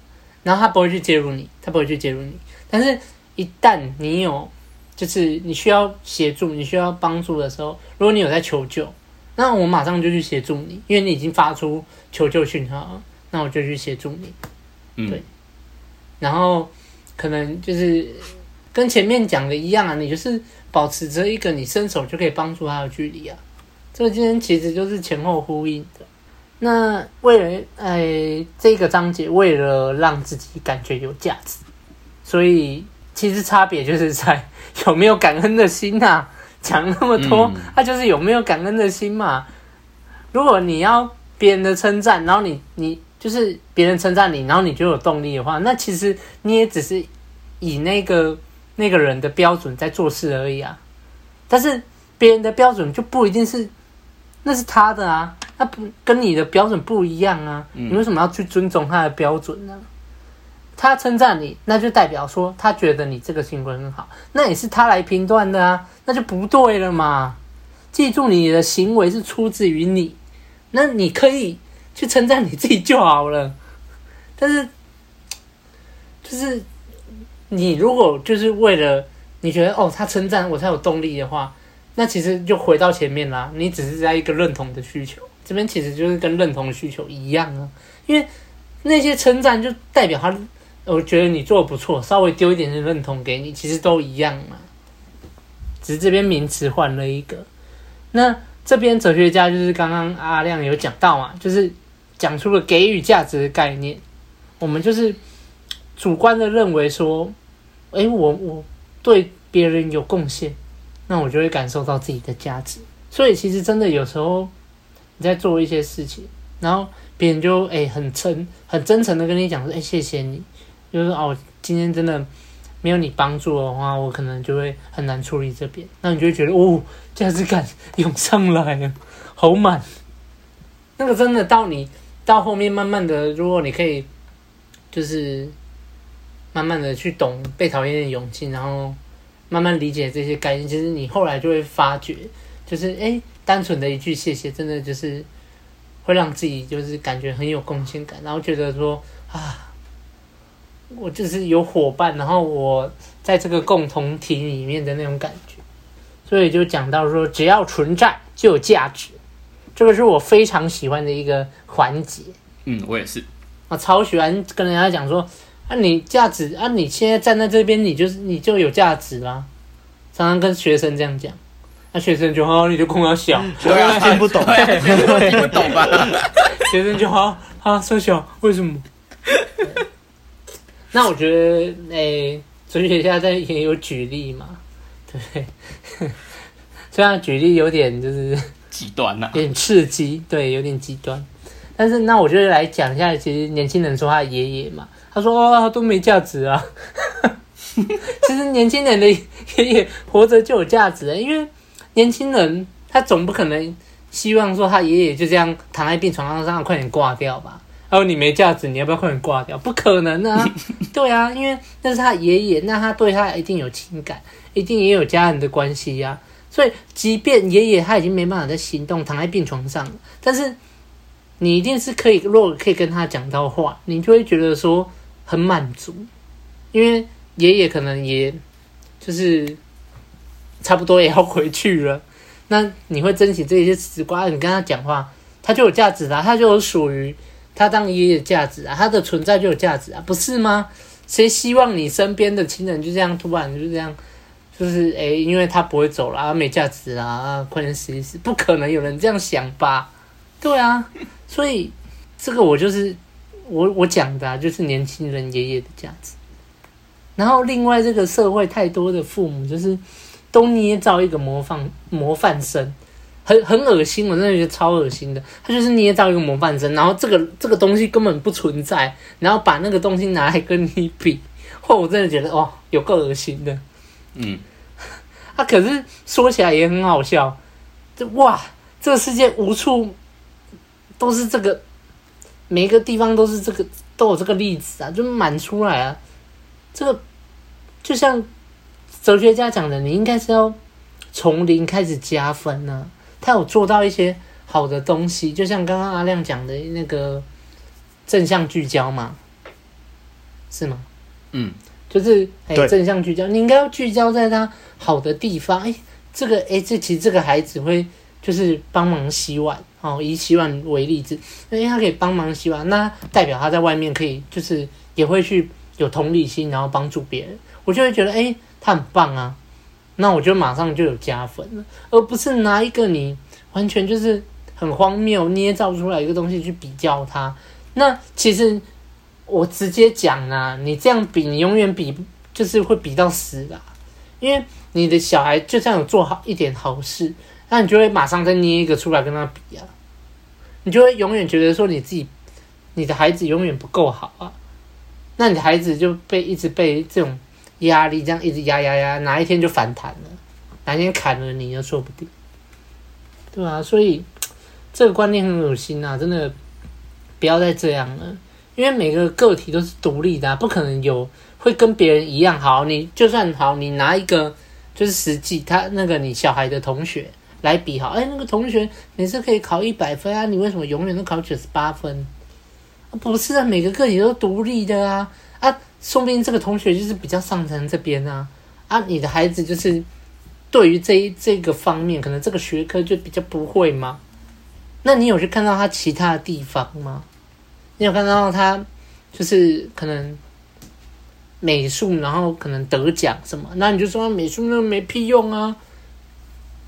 然后他不会去介入你，他不会去介入你。但是，一旦你有就是你需要协助、你需要帮助的时候，如果你有在求救，那我马上就去协助你，因为你已经发出求救讯号，那我就去协助你。嗯，对。然后可能就是。跟前面讲的一样啊，你就是保持着一个你伸手就可以帮助他的距离啊。这个今天其实就是前后呼应的。那为了哎，这个章节为了让自己感觉有价值，所以其实差别就是在有没有感恩的心呐、啊。讲那么多，他、嗯、就是有没有感恩的心嘛。如果你要别人的称赞，然后你你就是别人称赞你，然后你就有动力的话，那其实你也只是以那个。那个人的标准在做事而已啊，但是别人的标准就不一定是，那是他的啊，那不跟你的标准不一样啊，你为什么要去尊重他的标准呢？他称赞你，那就代表说他觉得你这个行为很好，那也是他来评断的啊，那就不对了嘛。记住，你的行为是出自于你，那你可以去称赞你自己就好了，但是就是。你如果就是为了你觉得哦，他称赞我才有动力的话，那其实就回到前面啦。你只是在一个认同的需求，这边其实就是跟认同需求一样啊。因为那些称赞就代表他，我觉得你做的不错，稍微丢一点点认同给你，其实都一样嘛。只是这边名词换了一个。那这边哲学家就是刚刚阿亮有讲到嘛，就是讲出了给予价值的概念。我们就是。主观的认为说，诶，我我对别人有贡献，那我就会感受到自己的价值。所以其实真的有时候你在做一些事情，然后别人就诶很诚很真诚的跟你讲说，诶谢谢你，就是哦今天真的没有你帮助的话，我可能就会很难处理这边。那你就会觉得哦价值感 涌上来了，好满。那个真的到你到后面慢慢的，如果你可以就是。慢慢的去懂被讨厌的勇气，然后慢慢理解这些概念。其实你后来就会发觉，就是诶，单纯的一句谢谢，真的就是会让自己就是感觉很有贡献感，然后觉得说啊，我就是有伙伴，然后我在这个共同体里面的那种感觉。所以就讲到说，只要存在就有价值，这个是我非常喜欢的一个环节。嗯，我也是。我超喜欢跟人家讲说。啊，你价值啊！你现在站在这边，你就是你就有价值啦。常常跟学生这样讲，那、啊、学生就好，你就跟我小，对啊，听不懂，听不懂吧？学生就好，啊，说小为什么？那我觉得，诶、欸，哲学家在也有举例嘛，对不对？虽然举例有点就是极端呐、啊，有点刺激，对，有点极端。但是那我就来讲一下，其实年轻人说他爷爷嘛。他说：“哦，都没价值啊！其实年轻人的爷爷活着就有价值了，因为年轻人他总不可能希望说他爷爷就这样躺在病床上让他快点挂掉吧？然后你没价值，你要不要快点挂掉？不可能啊！对啊，因为那是他爷爷，那他对他一定有情感，一定也有家人的关系呀。所以，即便爷爷他已经没办法再行动，躺在病床上，但是你一定是可以，如果可以跟他讲到话，你就会觉得说。”很满足，因为爷爷可能也就是差不多也要回去了，那你会珍惜这些时光，你跟他讲话，他就有价值啦，他就有属于他当爷爷的价值啊，他的存在就有价值啊，不是吗？谁希望你身边的亲人就这样突然就这样，就是诶、因为他不会走了啊，没价值啊，快点死一死，不可能有人这样想吧？对啊，所以这个我就是。我我讲的啊，就是年轻人爷爷的价值。然后另外这个社会太多的父母，就是都捏造一个模范模范生，很很恶心，我真的觉得超恶心的。他就是捏造一个模范生，然后这个这个东西根本不存在，然后把那个东西拿来跟你比，或我真的觉得哦，有够恶心的。嗯，啊，可是说起来也很好笑，这哇，这个世界无处都是这个，每一个地方都是这个，都有这个例子啊，就满出来啊。这个就像哲学家讲的，你应该是要从零开始加分呢、啊。他有做到一些好的东西，就像刚刚阿亮讲的那个正向聚焦嘛，是吗？嗯。就是哎，正向聚焦，你应该要聚焦在他好的地方。哎，这个哎，这其实这个孩子会就是帮忙洗碗哦，以洗碗为例子，因为他可以帮忙洗碗，那代表他在外面可以就是也会去有同理心，然后帮助别人。我就会觉得哎，他很棒啊，那我就马上就有加分了，而不是拿一个你完全就是很荒谬捏造出来一个东西去比较他。那其实。我直接讲啊，你这样比，你永远比就是会比到死啦。因为你的小孩就算有做好一点好事，那你就会马上再捏一个出来跟他比啊，你就会永远觉得说你自己，你的孩子永远不够好啊，那你的孩子就被一直被这种压力这样一直压压压，哪一天就反弹了，哪一天砍了你又说不定，对啊，所以这个观念很恶心啊，真的不要再这样了。因为每个个体都是独立的，不可能有会跟别人一样好。你就算好，你拿一个就是实际他那个你小孩的同学来比好，哎，那个同学每次可以考一百分啊，你为什么永远都考九十八分？不是啊，每个个体都独立的啊啊，说不定这个同学就是比较上层这边啊啊，你的孩子就是对于这一这个方面，可能这个学科就比较不会吗？那你有去看到他其他的地方吗？你有看到他，就是可能美术，然后可能得奖什么？那你就说美术那没屁用啊！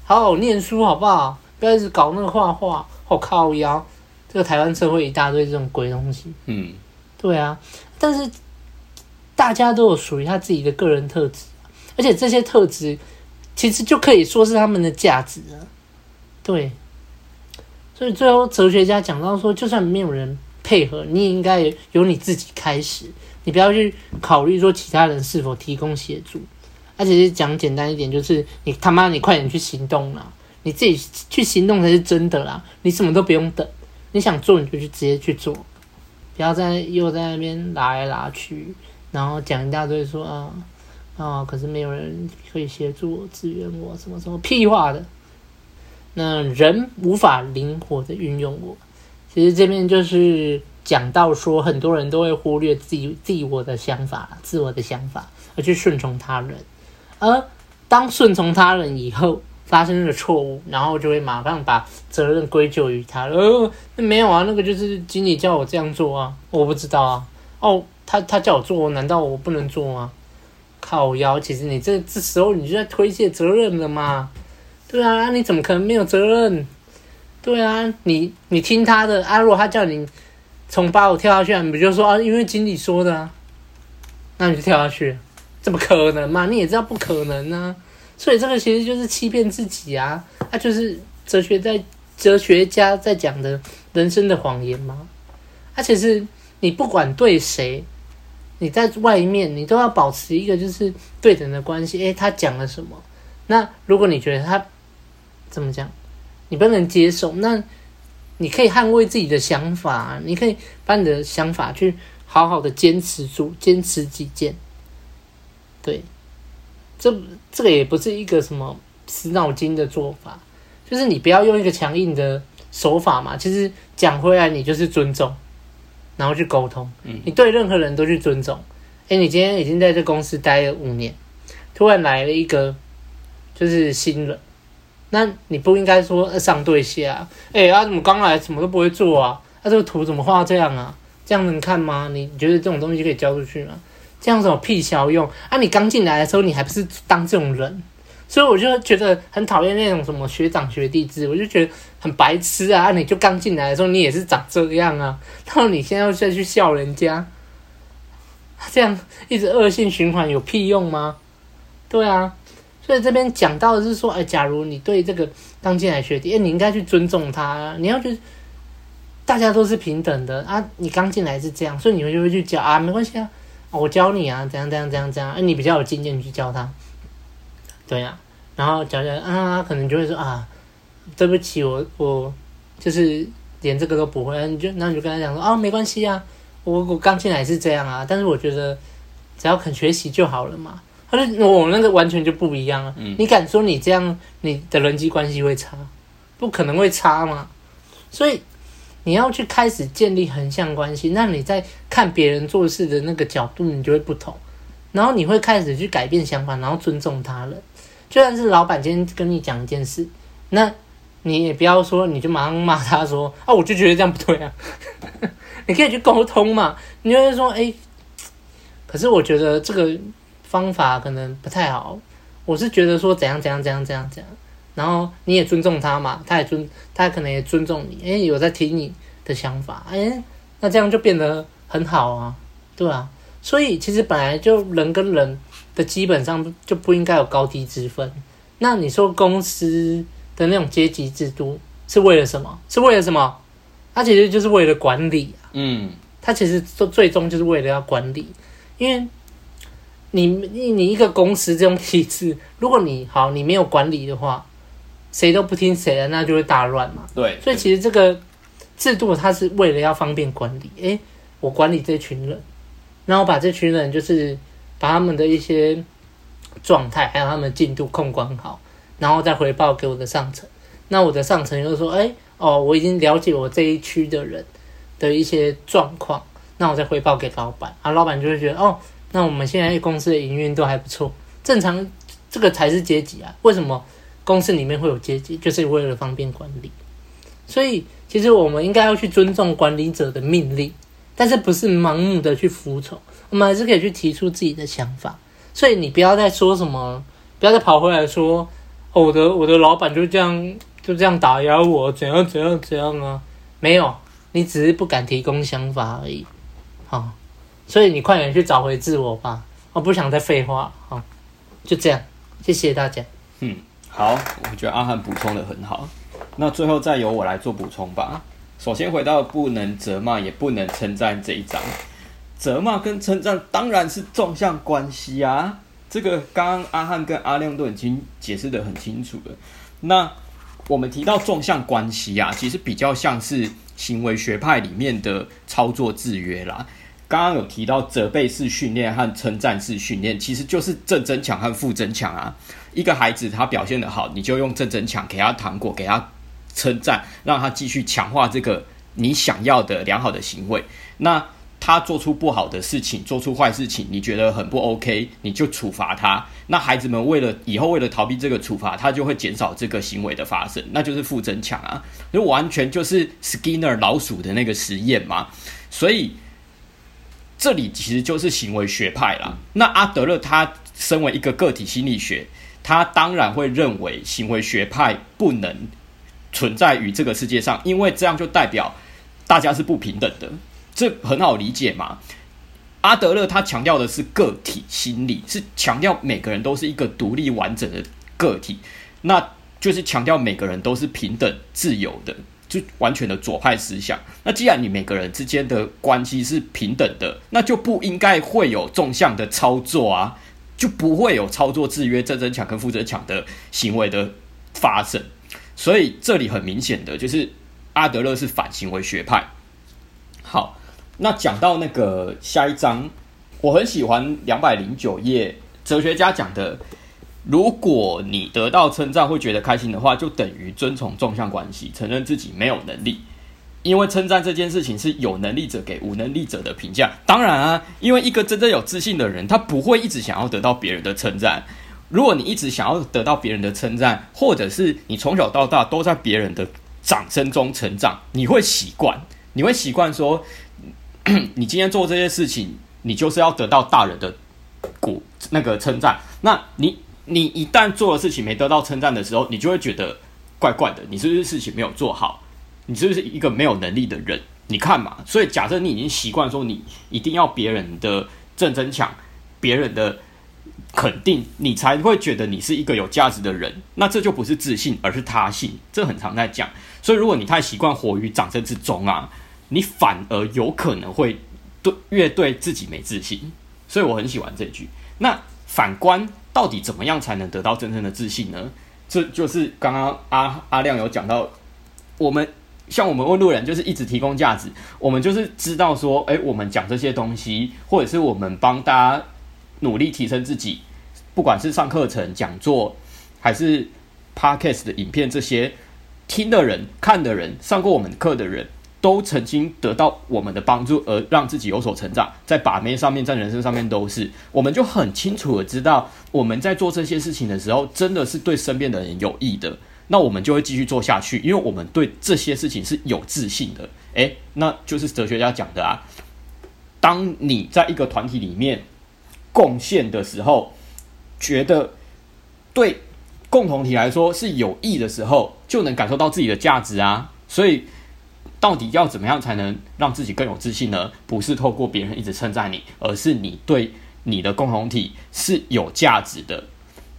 好好念书好不好？不要一直搞那个画画，好靠腰。这个台湾社会一大堆这种鬼东西。嗯，对啊。但是大家都有属于他自己的个人特质，而且这些特质其实就可以说是他们的价值啊。对。所以最后哲学家讲到说，就算没有人。配合你也应该由你自己开始，你不要去考虑说其他人是否提供协助。而且是讲简单一点，就是你他妈你快点去行动啦，你自己去行动才是真的啦。你什么都不用等，你想做你就去直接去做，不要在又在那边拉来拉去，然后讲一大堆说啊啊，可是没有人可以协助我支援我什么什么屁话的。那人无法灵活的运用我。其实这边就是讲到说，很多人都会忽略自己自我的想法、自我的想法，而去顺从他人。而当顺从他人以后，发生了错误，然后就会马上把责任归咎于他。呃，没有啊，那个就是经理叫我这样做啊，我不知道啊。哦，他他叫我做，难道我不能做吗？靠腰，其实你这这时候你就在推卸责任了嘛？对啊，你怎么可能没有责任？对啊，你你听他的啊，如果他叫你从八楼跳下去，你不就说啊，因为经理说的啊，那你就跳下去，怎么可能嘛？你也知道不可能啊，所以这个其实就是欺骗自己啊，他、就是哲学在哲学家在讲的人生的谎言嘛。而且是你不管对谁，你在外面你都要保持一个就是对等的关系。诶，他讲了什么？那如果你觉得他怎么讲？你不能接受，那你可以捍卫自己的想法，你可以把你的想法去好好的坚持住，坚持己见。对，这这个也不是一个什么死脑筋的做法，就是你不要用一个强硬的手法嘛。其实讲回来，你就是尊重，然后去沟通。嗯，你对任何人都去尊重。哎，你今天已经在这公司待了五年，突然来了一个就是新人。那你不应该说上对下，哎、欸，啊怎么刚来什么都不会做啊？啊这个图怎么画这样啊？这样能看吗？你觉得这种东西可以交出去吗？这样子有屁效用啊！你刚进来的时候你还不是当这种人，所以我就觉得很讨厌那种什么学长学弟制，我就觉得很白痴啊！啊你就刚进来的时候你也是长这样啊，然后你现在又再去笑人家，这样一直恶性循环有屁用吗？对啊。所以这边讲到的是说，哎，假如你对这个刚进来学弟，哎，你应该去尊重他，你要去，大家都是平等的啊。你刚进来是这样，所以你们就会去教啊，没关系啊，我教你啊，怎样怎样怎样怎样，哎，你比较有经验去教他，对呀、啊。然后教教啊，他可能就会说啊，对不起，我我就是连这个都不会，你就那你就跟他讲说啊，没关系啊，我我刚进来是这样啊，但是我觉得只要肯学习就好了嘛。他说我那个完全就不一样了，嗯、你敢说你这样你的人际关系会差？不可能会差嘛。所以你要去开始建立横向关系，那你在看别人做事的那个角度，你就会不同，然后你会开始去改变想法，然后尊重他人。就算是老板今天跟你讲一件事，那你也不要说，你就马上骂他说啊，我就觉得这样不对啊。你可以去沟通嘛，你就会说，哎，可是我觉得这个方法可能不太好。我是觉得说怎样怎样怎样怎样怎样，然后你也尊重他嘛，他也尊，他可能也尊重你，哎，有在听你的想法，哎，那这样就变得很好啊，对啊。所以其实本来就人跟人。的基本上就不应该有高低之分。那你说公司的那种阶级制度是为了什么？是为了什么？它其实就是为了管理啊。嗯，它其实最最终就是为了要管理。因为你你你一个公司这种体制，如果你好你没有管理的话，谁都不听谁的，那就会大乱嘛。对。所以其实这个制度它是为了要方便管理。诶，我管理这群人，然后把这群人就是。把他们的一些状态，还有他们的进度控管好，然后再回报给我的上层。那我的上层就说：“哎，哦，我已经了解我这一区的人的一些状况，那我再回报给老板。啊，老板就会觉得，哦，那我们现在公司的营运都还不错。正常，这个才是阶级啊。为什么公司里面会有阶级？就是为了方便管理。所以，其实我们应该要去尊重管理者的命令，但是不是盲目的去服从。”我们还是可以去提出自己的想法，所以你不要再说什么，不要再跑回来说，哦，我的我的老板就这样就这样打压我，怎样怎样怎样啊？没有，你只是不敢提供想法而已。好，所以你快点去找回自我吧。我不想再废话。好，就这样，谢谢大家。嗯，好，我觉得阿汉补充得很好。那最后再由我来做补充吧。首先回到不能责骂也不能称赞这一章。责骂跟称赞当然是纵向关系啊！这个刚刚阿汉跟阿亮都已经解释得很清楚了。那我们提到纵向关系啊，其实比较像是行为学派里面的操作制约啦。刚刚有提到责备式训练和称赞式训练，其实就是正增强和负增强啊。一个孩子他表现得好，你就用正增强给他糖果，给他称赞，让他继续强化这个你想要的良好的行为。那他做出不好的事情，做出坏事情，你觉得很不 OK，你就处罚他。那孩子们为了以后为了逃避这个处罚，他就会减少这个行为的发生，那就是负增强啊，就完全就是 Skinner 老鼠的那个实验嘛。所以这里其实就是行为学派啦。那阿德勒他身为一个个体心理学，他当然会认为行为学派不能存在于这个世界上，因为这样就代表大家是不平等的。这很好理解嘛？阿德勒他强调的是个体心理，是强调每个人都是一个独立完整的个体，那就是强调每个人都是平等自由的，就完全的左派思想。那既然你每个人之间的关系是平等的，那就不应该会有纵向的操作啊，就不会有操作制约正争抢跟负责抢的行为的发生。所以这里很明显的就是阿德勒是反行为学派。好。那讲到那个下一章，我很喜欢两百零九页，哲学家讲的，如果你得到称赞会觉得开心的话，就等于遵从纵向关系，承认自己没有能力，因为称赞这件事情是有能力者给无能力者的评价。当然啊，因为一个真正有自信的人，他不会一直想要得到别人的称赞。如果你一直想要得到别人的称赞，或者是你从小到大都在别人的掌声中成长，你会习惯，你会习惯说。你今天做这些事情，你就是要得到大人的鼓那个称赞。那你你一旦做的事情没得到称赞的时候，你就会觉得怪怪的。你是不是事情没有做好？你是不是一个没有能力的人？你看嘛。所以假设你已经习惯说你一定要别人的正增强，别人的肯定，你才会觉得你是一个有价值的人。那这就不是自信，而是他信。这很常在讲。所以，如果你太习惯活于掌声之中啊，你反而有可能会对越对自己没自信。所以，我很喜欢这句。那反观，到底怎么样才能得到真正的自信呢？这就是刚刚阿阿亮有讲到，我们。像我们问路人，就是一直提供价值。我们就是知道说，诶，我们讲这些东西，或者是我们帮大家努力提升自己，不管是上课程、讲座，还是 podcast 的影片，这些听的人、看的人、上过我们课的人都曾经得到我们的帮助，而让自己有所成长，在把妹上面，在人生上面都是。我们就很清楚的知道，我们在做这些事情的时候，真的是对身边的人有益的。那我们就会继续做下去，因为我们对这些事情是有自信的。诶，那就是哲学家讲的啊。当你在一个团体里面贡献的时候，觉得对共同体来说是有益的时候，就能感受到自己的价值啊。所以，到底要怎么样才能让自己更有自信呢？不是透过别人一直称赞你，而是你对你的共同体是有价值的。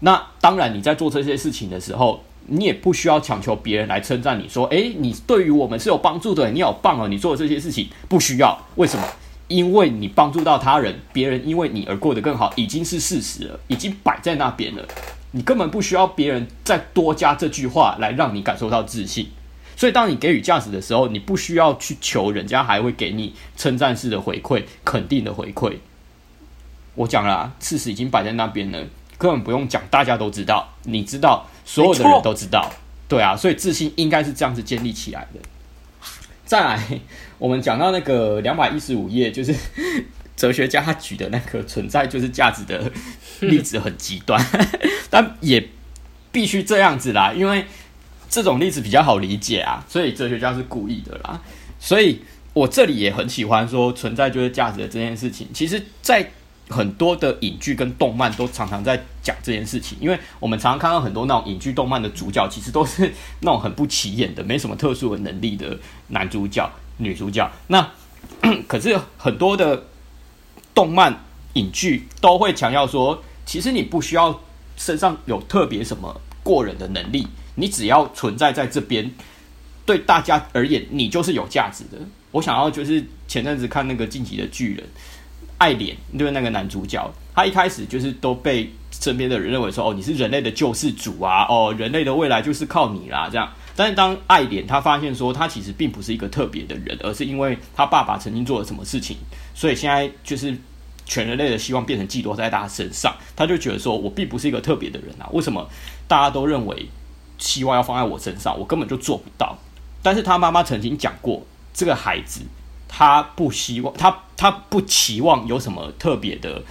那当然，你在做这些事情的时候。你也不需要强求别人来称赞你说，诶，你对于我们是有帮助的，你好棒哦！你做这些事情不需要，为什么？因为你帮助到他人，别人因为你而过得更好，已经是事实了，已经摆在那边了。你根本不需要别人再多加这句话来让你感受到自信。所以，当你给予价值的时候，你不需要去求人家还会给你称赞式的回馈、肯定的回馈。我讲了，事实已经摆在那边了。根本不用讲，大家都知道，你知道，所有的人都知道，对啊，所以自信应该是这样子建立起来的。再来，我们讲到那个两百一十五页，就是哲学家他举的那个存在就是价值的例子很极端，但也必须这样子啦，因为这种例子比较好理解啊，所以哲学家是故意的啦。所以我这里也很喜欢说存在就是价值的这件事情，其实，在。很多的影剧跟动漫都常常在讲这件事情，因为我们常常看到很多那种影剧动漫的主角，其实都是那种很不起眼的、没什么特殊的能力的男主角、女主角。那 可是很多的动漫影剧都会强调说，其实你不需要身上有特别什么过人的能力，你只要存在在这边，对大家而言，你就是有价值的。我想要就是前阵子看那个《进击的巨人》。艾连就是那个男主角，他一开始就是都被身边的人认为说：“哦，你是人类的救世主啊！哦，人类的未来就是靠你啦！”这样。但是当爱莲他发现说，他其实并不是一个特别的人，而是因为他爸爸曾经做了什么事情，所以现在就是全人类的希望变成寄托在他身上。他就觉得说：“我并不是一个特别的人啊！为什么大家都认为希望要放在我身上，我根本就做不到？”但是他妈妈曾经讲过，这个孩子。他不希望，他他不期望有什么特别的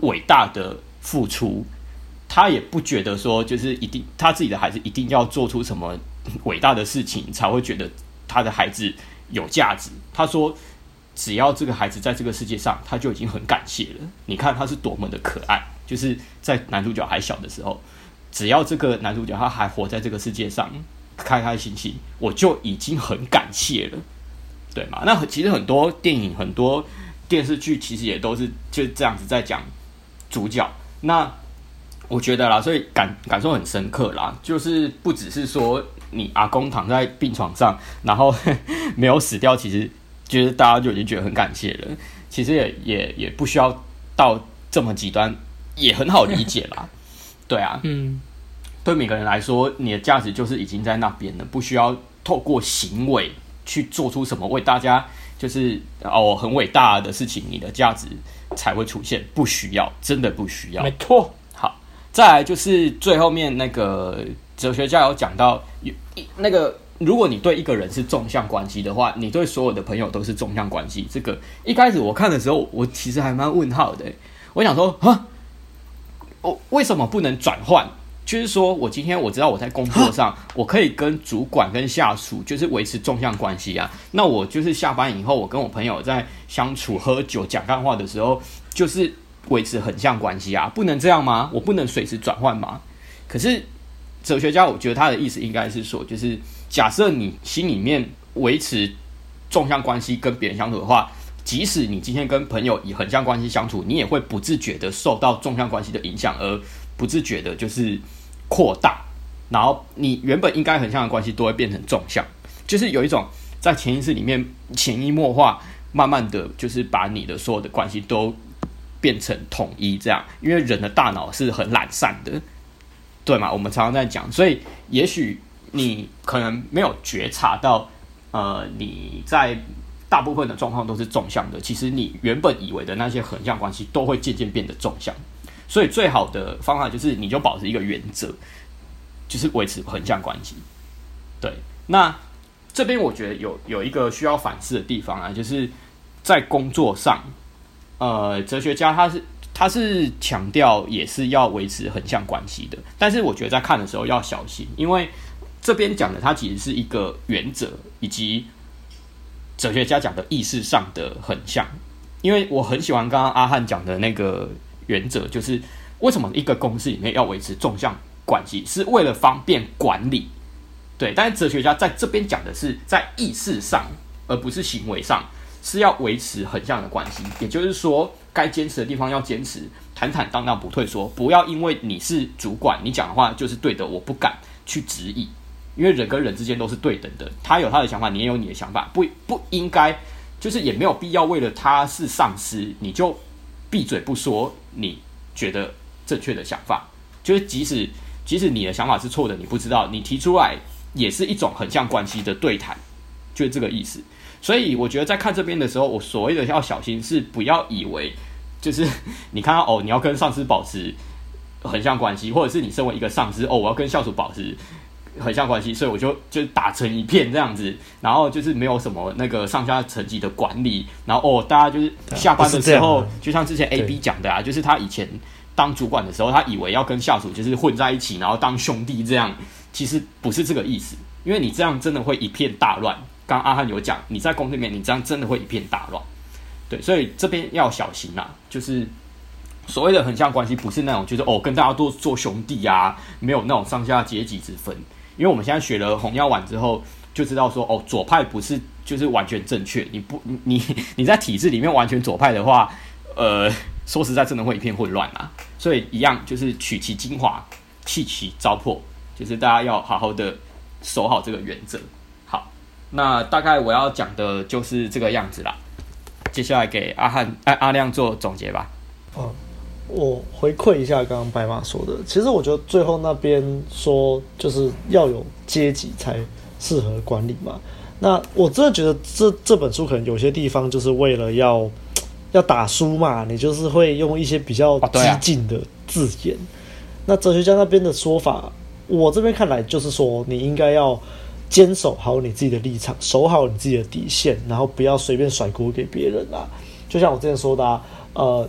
伟大的付出，他也不觉得说就是一定他自己的孩子一定要做出什么伟大的事情才会觉得他的孩子有价值。他说，只要这个孩子在这个世界上，他就已经很感谢了。你看他是多么的可爱，就是在男主角还小的时候，只要这个男主角他还活在这个世界上，开开心心，我就已经很感谢了。对嘛？那其实很多电影、很多电视剧，其实也都是就这样子在讲主角。那我觉得啦，所以感感受很深刻啦。就是不只是说你阿公躺在病床上，然后 没有死掉，其实就是大家就已经觉得很感谢了。其实也也也不需要到这么极端，也很好理解啦。对啊，嗯，对每个人来说，你的价值就是已经在那边了，不需要透过行为。去做出什么为大家就是哦很伟大的事情，你的价值才会出现。不需要，真的不需要。没错。好，再来就是最后面那个哲学家有讲到，有那个如果你对一个人是纵向关系的话，你对所有的朋友都是纵向关系。这个一开始我看的时候，我其实还蛮问号的。我想说啊，我为什么不能转换？就是说，我今天我知道我在工作上，我可以跟主管跟下属就是维持纵向关系啊。那我就是下班以后，我跟我朋友在相处、喝酒、讲干话的时候，就是维持横向关系啊。不能这样吗？我不能随时转换吗？可是哲学家，我觉得他的意思应该是说，就是假设你心里面维持纵向关系跟别人相处的话，即使你今天跟朋友以横向关系相处，你也会不自觉的受到纵向关系的影响，而不自觉的就是扩大，然后你原本应该横向的关系都会变成纵向，就是有一种在潜意识里面潜移默化，慢慢的就是把你的所有的关系都变成统一这样，因为人的大脑是很懒散的，对吗？我们常常在讲，所以也许你可能没有觉察到，呃，你在。大部分的状况都是纵向的，其实你原本以为的那些横向关系都会渐渐变得纵向，所以最好的方法就是你就保持一个原则，就是维持横向关系。对，那这边我觉得有有一个需要反思的地方啊，就是在工作上，呃，哲学家他是他是强调也是要维持横向关系的，但是我觉得在看的时候要小心，因为这边讲的它其实是一个原则以及。哲学家讲的意识上的横向，因为我很喜欢刚刚阿汉讲的那个原则，就是为什么一个公司里面要维持纵向关系，是为了方便管理。对，但是哲学家在这边讲的是在意识上，而不是行为上，是要维持横向的关系。也就是说，该坚持的地方要坚持，坦坦荡荡不退缩，不要因为你是主管，你讲的话就是对的，我不敢去质疑。因为人跟人之间都是对等的，他有他的想法，你也有你的想法，不不应该，就是也没有必要为了他是上司，你就闭嘴不说你觉得正确的想法。就是即使即使你的想法是错的，你不知道，你提出来也是一种横向关系的对谈，就是这个意思。所以我觉得在看这边的时候，我所谓的要小心是不要以为就是你看到哦，你要跟上司保持横向关系，或者是你身为一个上司哦，我要跟下属保持。横向关系，所以我就就打成一片这样子，然后就是没有什么那个上下层级的管理，然后哦，大家就是下班的时候，就像之前 A B 讲的啊，就是他以前当主管的时候，他以为要跟下属就是混在一起，然后当兄弟这样，其实不是这个意思，因为你这样真的会一片大乱。刚阿汉有讲，你在公司里面，你这样真的会一片大乱，对，所以这边要小心呐，就是所谓的很像关系，不是那种就是哦跟大家都做兄弟啊，没有那种上下阶级之分。因为我们现在学了红药丸之后，就知道说哦，左派不是就是完全正确。你不你你在体制里面完全左派的话，呃，说实在真的会一片混乱啊。所以一样就是取其精华，弃其糟粕，就是大家要好好的守好这个原则。好，那大概我要讲的就是这个样子啦。接下来给阿汉阿阿亮做总结吧。哦。我回馈一下刚刚白马说的，其实我觉得最后那边说就是要有阶级才适合管理嘛。那我真的觉得这这本书可能有些地方就是为了要 要打书嘛，你就是会用一些比较激进的字眼。那哲学家那边的说法，我这边看来就是说，你应该要坚守好你自己的立场，守好你自己的底线，然后不要随便甩锅给别人啊。就像我之前说的啊，呃。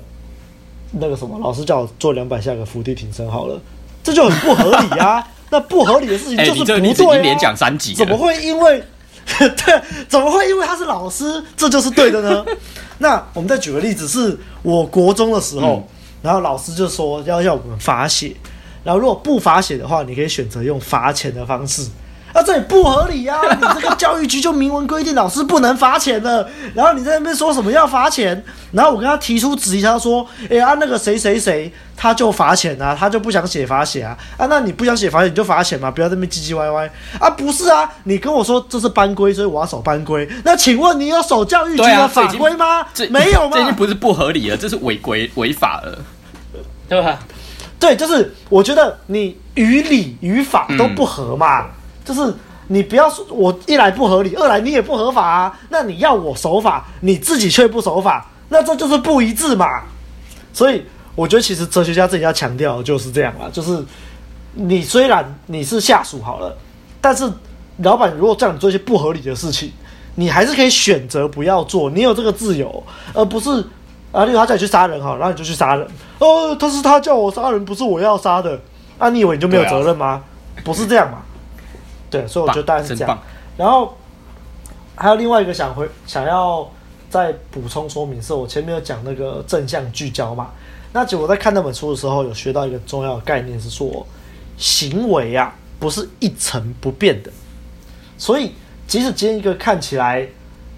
那个什么，老师叫我做两百下个伏地挺身好了，这就很不合理啊！那不合理的事情就是不对啊！欸、你这你连讲三集，怎么会因为 对？怎么会因为他是老师，这就是对的呢？那我们再举个例子，是我国中的时候，嗯、然后老师就说要要我们罚写，然后如果不罚写的话，你可以选择用罚钱的方式。那、啊、这也不合理呀、啊！你这个教育局就明文规定老师不能罚钱了，然后你在那边说什么要罚钱？然后我跟他提出质疑，他说：“哎、欸、啊，那个谁谁谁他就罚钱啊，他就不想写罚写啊啊！那你不想写罚写你就罚钱嘛，不要在那边唧唧歪歪啊！不是啊，你跟我说这是班规，所以我要守班规。那请问你有守教育局的法规吗？没有吗？这已经不是不合理了，这是违规违法了，对吧？对，就是我觉得你于理于法都不合嘛。嗯”就是你不要说，我一来不合理，二来你也不合法啊。那你要我守法，你自己却不守法，那这就是不一致嘛。所以我觉得，其实哲学家自己要强调的就是这样啊，就是你虽然你是下属好了，但是老板如果叫你做一些不合理的事情，你还是可以选择不要做，你有这个自由，而不是啊，例如他叫你去杀人哈，然后你就去杀人。哦，他是他叫我杀人，不是我要杀的。啊，你以为你就没有责任吗？啊、不是这样嘛。对，所以我觉得大概是这样。然后还有另外一个想回想要再补充说明，是我前面有讲那个正向聚焦嘛。那结果在看那本书的时候，有学到一个重要的概念，是说行为啊不是一成不变的。所以即使今天一个看起来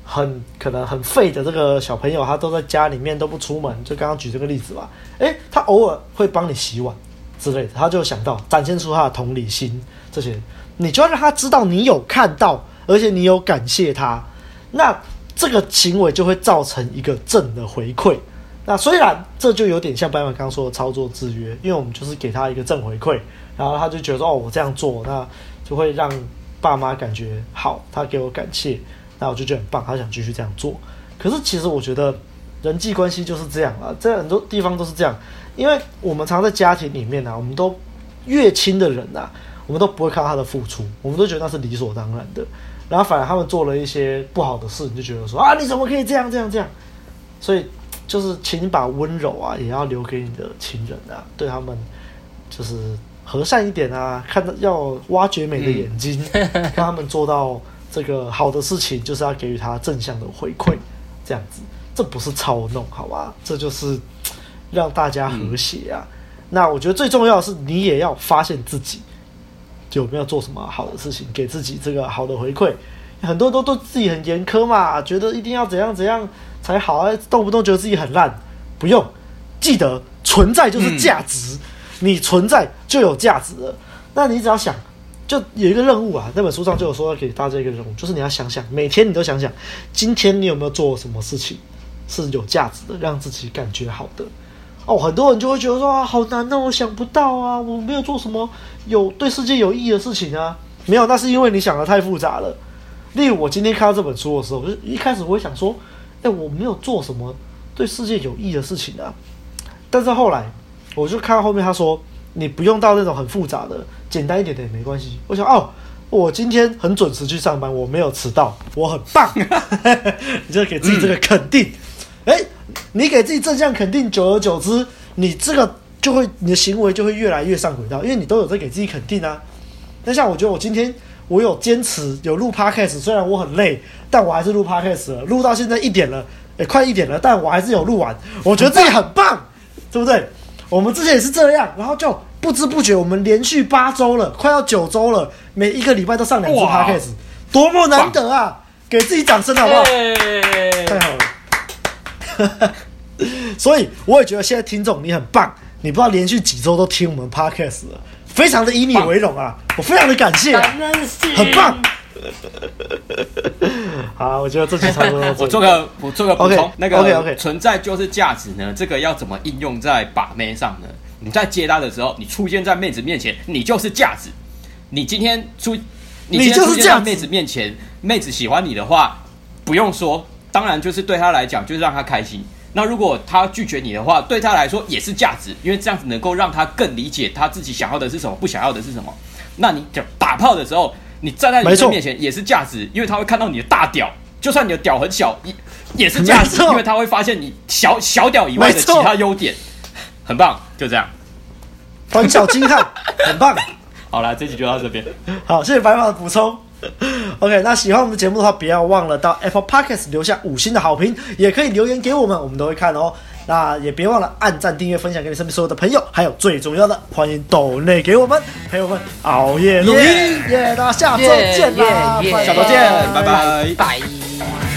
很可能很废的这个小朋友，他都在家里面都不出门，就刚刚举这个例子吧。诶，他偶尔会帮你洗碗之类的，他就想到展现出他的同理心，这些你就要让他知道你有看到，而且你有感谢他，那这个行为就会造成一个正的回馈。那虽然这就有点像白马刚说的操作制约，因为我们就是给他一个正回馈，然后他就觉得哦，我这样做，那就会让爸妈感觉好，他给我感谢，那我就觉得很棒，他想继续这样做。可是其实我觉得人际关系就是这样啊，在很多地方都是这样，因为我们常在家庭里面啊，我们都越亲的人啊，我们都不会看到他的付出，我们都觉得那是理所当然的，然后反而他们做了一些不好的事，你就觉得说啊，你怎么可以这样这样这样？所以。就是，请你把温柔啊，也要留给你的亲人啊，对他们就是和善一点啊，看到要挖掘美的眼睛，让、嗯、他们做到这个好的事情，就是要给予他正向的回馈，这样子，这不是操弄，好吧？这就是让大家和谐啊。嗯、那我觉得最重要的是，你也要发现自己有没有做什么好的事情，给自己这个好的回馈。很多都对自己很严苛嘛，觉得一定要怎样怎样。才好啊！动不动觉得自己很烂，不用记得存在就是价值，嗯、你存在就有价值了。那你只要想，就有一个任务啊，那本书上就有说要给大家一个任务，就是你要想想，每天你都想想，今天你有没有做什么事情是有价值的，让自己感觉好的。哦，很多人就会觉得说啊，好难呐，我想不到啊，我没有做什么有对世界有意义的事情啊。没有，那是因为你想的太复杂了。例如我今天看到这本书的时候，我就一开始我会想说。哎，我没有做什么对世界有益的事情啊！但是后来，我就看到后面他说，你不用到那种很复杂的，简单一点的也没关系。我想，哦，我今天很准时去上班，我没有迟到，我很棒。你就给自己这个肯定。哎，你给自己正向肯定，久而久之，你这个就会，你的行为就会越来越上轨道，因为你都有在给自己肯定啊。那像我觉得我今天。我有坚持有录 podcast，虽然我很累，但我还是录 podcast 了。录到现在一点了，也、欸、快一点了，但我还是有录完。我觉得自己很棒，对不对？我们之前也是这样，然后就不知不觉我们连续八周了，快要九周了，每一个礼拜都上两次 podcast，多么难得啊！给自己掌声好不好？所以我也觉得现在听众你很棒，你不知道连续几周都听我们 podcast 了。非常的以你为荣啊！我非常的感谢，很棒。好，我觉得这期差不多。我做个我做个补充，okay, 那个 OK OK，存在就是价值呢。这个要怎么应用在把妹上呢？你在接单的时候，你出现在妹子面前，你就是价值。你今天出，你今天出现在妹子面前，妹子喜欢你的话，不用说，当然就是对他来讲，就是让他开心。那如果他拒绝你的话，对他来说也是价值，因为这样子能够让他更理解他自己想要的是什么，不想要的是什么。那你就打炮的时候，你站在女生面前也是价值，因为他会看到你的大屌，就算你的屌很小，也也是价值，因为他会发现你小小屌以外的其他优点，很棒，就这样。短小精悍，很棒。好了，这集就到这边。好，谢谢白马的补充。OK，那喜欢我们的节目的话，不要忘了到 Apple Podcast 留下五星的好评，也可以留言给我们，我们都会看哦。那也别忘了按赞、订阅、分享给你身边所有的朋友，还有最重要的，欢迎抖内给我们陪我们熬夜录音。耶，那下周见啦，下周见，拜拜，拜。